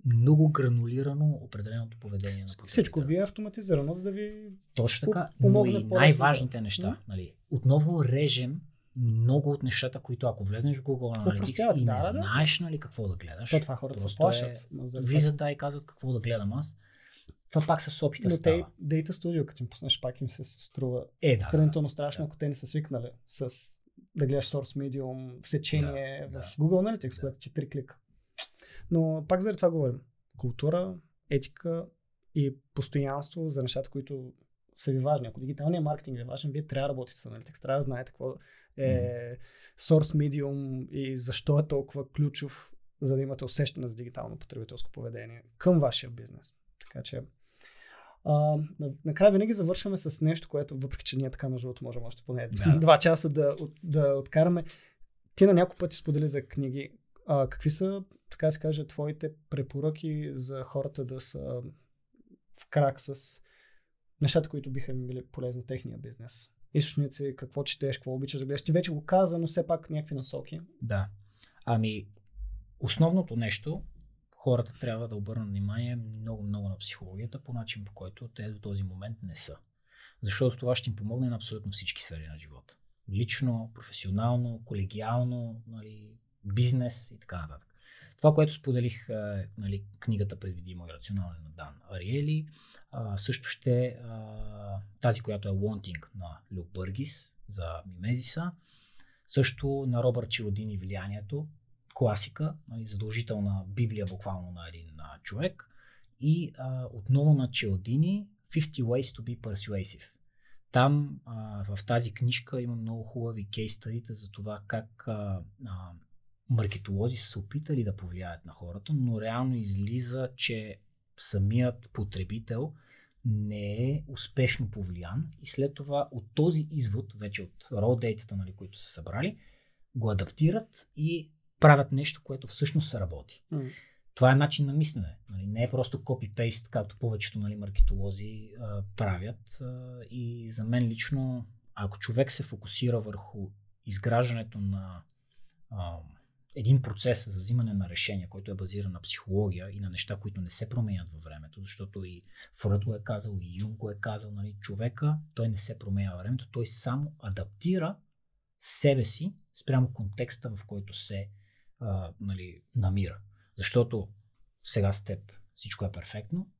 много гранулирано определеното поведение на потребителя.
Всичко ви е автоматизирано, за да ви...
Точно така, но и най-важните
да-
неща. Нали, отново режем много от нещата, които ако влезнеш в Google Analytics и
да,
не
да, да.
знаеш нали, какво да гледаш,
То това хората се плашат. за-
влизат да и казват какво да гледам аз. Това пак с опита
Но те
става.
Data Studio, като им пуснеш, пак им се струва
Е, да,
сравнително страшно,
да.
ако те не са свикнали с да гледаш Source Medium, сечение
Да,
в
да.
Google Analytics,
Да.
което ти три клика. Но пак заради това говорим. Култура, етика и постоянство за нещата, които са ви важни. Ако дигиталният маркетинг ви е важен, вие трябва да работите с Analytics, трябва да знаете какво е Source Medium и защо е толкова ключов, за да имате усещане за дигитално потребителско поведение към вашия бизнес. Така че а, накрая винаги завършваме с нещо, което, въпреки че ние така между другото можем още поне
Да.
два часа да, от- да откараме. Ти на няколко пъти сподели за книги. А, какви са, така се каже, твоите препоръки за хората да са в крак с нещата, които биха им били полезни в техния бизнес? Източници, какво четеш, какво обичаш да гледаш. Ти вече го каза, но все пак някакви насоки.
Да. Ами, основното нещо, хората трябва да обърнат внимание много-много на психологията по начин, по който те до този момент не са. Защото това ще им помогне на абсолютно всички сфери на живота. Лично, професионално, колегиално, нали, бизнес и така нататък. Това, което споделих, е, нали, книгата Предвидимо и рационално на Дан Ариели, а, също ще а, тази, която е Wanting на Люк Бъргис за Мимезиса, също на Робърт Чиладини Влиянието, класика, нали, задължителна библия буквално на един а, човек. И а, отново на Чиладини 50 Ways to be Persuasive. Там а, в тази книжка има много хубави кейс стадите за това как а, а, маркетолози са се опитали да повлияят на хората, но реално излиза, че самият потребител не е успешно повлиян и след това от този извод, вече от raw дейтата, нали, които са събрали, го адаптират и правят нещо, което всъщност се работи.
М.
Това е начин на мислене. Нали? Не е просто копи-пейст, както повечето нали, маркетолози а, правят. А, и за мен лично, ако човек се фокусира върху изграждането на а, един процес за взимане на решения, който е базиран на психология и на неща, които не се променят във времето, защото и Фройд го е казал, и Юнг го е казал, нали, човека, той не се променя във времето, той само адаптира себе си спрямо контекста, в който се а, нали, намира. Защото сега с теб всичко е перфектно.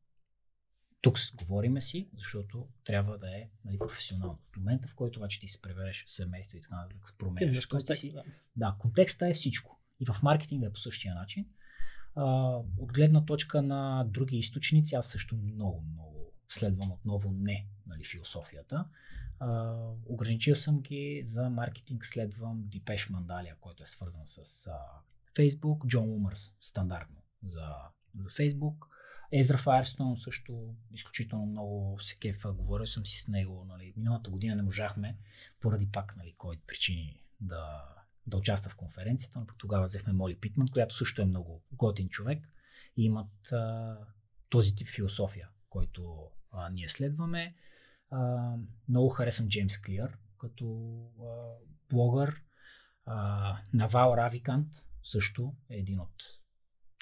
Тук говориме си, защото трябва да е нали, професионално. В момента, в който обаче ти се пребереш семейство и така нататък, променяш контекст, си. Да. да, контекста е всичко. И в маркетинга е по същия начин. А, от гледна точка на други източници, аз също много, много следвам отново не нали, философията. А, ограничил съм ги за маркетинг, следвам Дипеш Мандалия, който е свързан с а, Facebook, Джон Умърс, стандартно за, за Facebook. Езра Файерстон също изключително много се кефа, говорил съм си с него. Нали. Миналата година не можахме, поради пак нали, кой причини да, да участва в конференцията, но тогава взехме Моли Питман, която също е много готин човек и имат а, този тип философия, който а, ние следваме. А, много харесвам Джеймс Клиър като а, блогър. А, Навал Равикант също е един от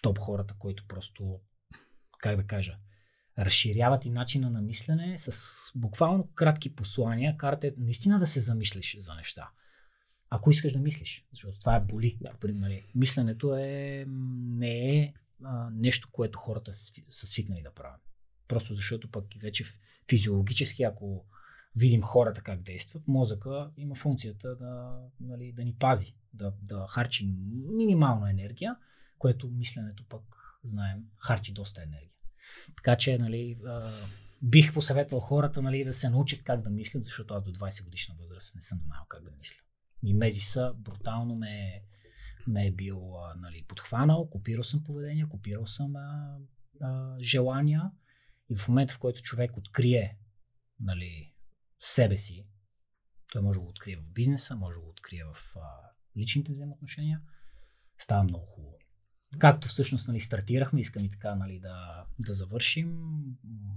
топ хората, който просто, как да кажа, разширяват и начина на мислене с буквално кратки послания, карате наистина да се замислиш за неща. Ако искаш да мислиш, защото това е боли. Да. Нали, мисленето е, не е а, нещо, което хората са свикнали да правят. Просто защото пък вече физиологически, ако видим хората как действат, мозъка има функцията да, нали, да ни пази, да, да харчи минимална енергия, което мисленето пък, знаем, харчи доста енергия. Така че, нали, бих посъветвал хората нали, да се научат как да мислят, защото аз до 20 годишна възраст не съм знал как да мисля. И Мезиса брутално ме, ме е бил нали, подхванал, копирал съм поведение, копирал съм а, а, желания и в момента, в който човек открие нали, себе си, той може да го открие в бизнеса, може да го открие в а, личните взаимоотношения, става много хубаво. Както всъщност нали, стартирахме, искам и така нали, да, да завършим.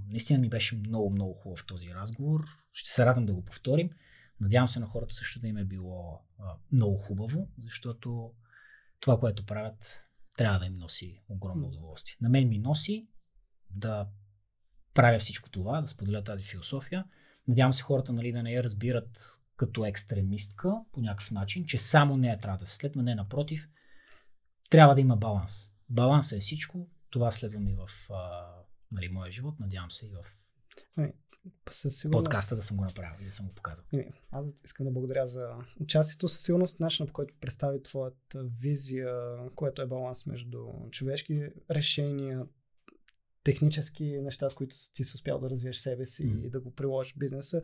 Наистина ми беше много, много хубав този разговор. Ще се радвам да го повторим. Надявам се на хората също да им е било а, много хубаво, защото това, което правят, трябва да им носи огромно удоволствие. На мен ми носи да правя всичко това, да споделя тази философия. Надявам се хората нали, да не я разбират като екстремистка по някакъв начин, че само нея трябва да се следва, не напротив. Трябва да има баланс. Балансът е всичко. Това следвам и в а, нали, моя живот. Надявам се и в
ами, със сигурност...
подкаста да съм го направил и да съм го показал.
Не, аз искам да благодаря за участието. Със сигурност начинът по който представи твоята визия, което е баланс между човешки решения, технически неща, с които ти си успял да развиеш себе си mm. и да го приложиш в бизнеса.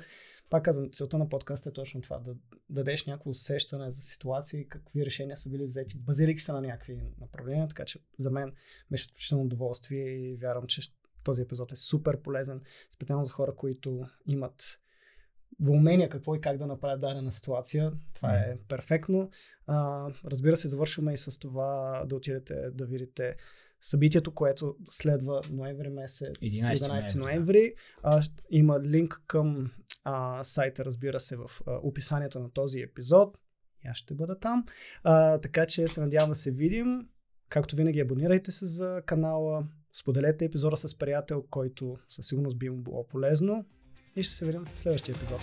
Пак казвам, целта на подкаста е точно това, да, дадеш някакво усещане за ситуации, какви решения са били взети, базирайки се на някакви направления, така че за мен беше изключително удоволствие и вярвам, че този епизод е супер полезен, специално за хора, които имат умения какво и как да направят дадена ситуация. Това е перфектно. А, разбира се, завършваме и с това да отидете да видите събитието, което следва ноември месец, 11, 11 ноември. А, има линк към а, сайта, разбира се, в а, описанието на този епизод. И аз ще бъда там. А, така че се надявам да се видим. Както винаги, абонирайте се за канала, споделете епизода с приятел, който със сигурност би му било полезно. И ще се видим в следващия епизод.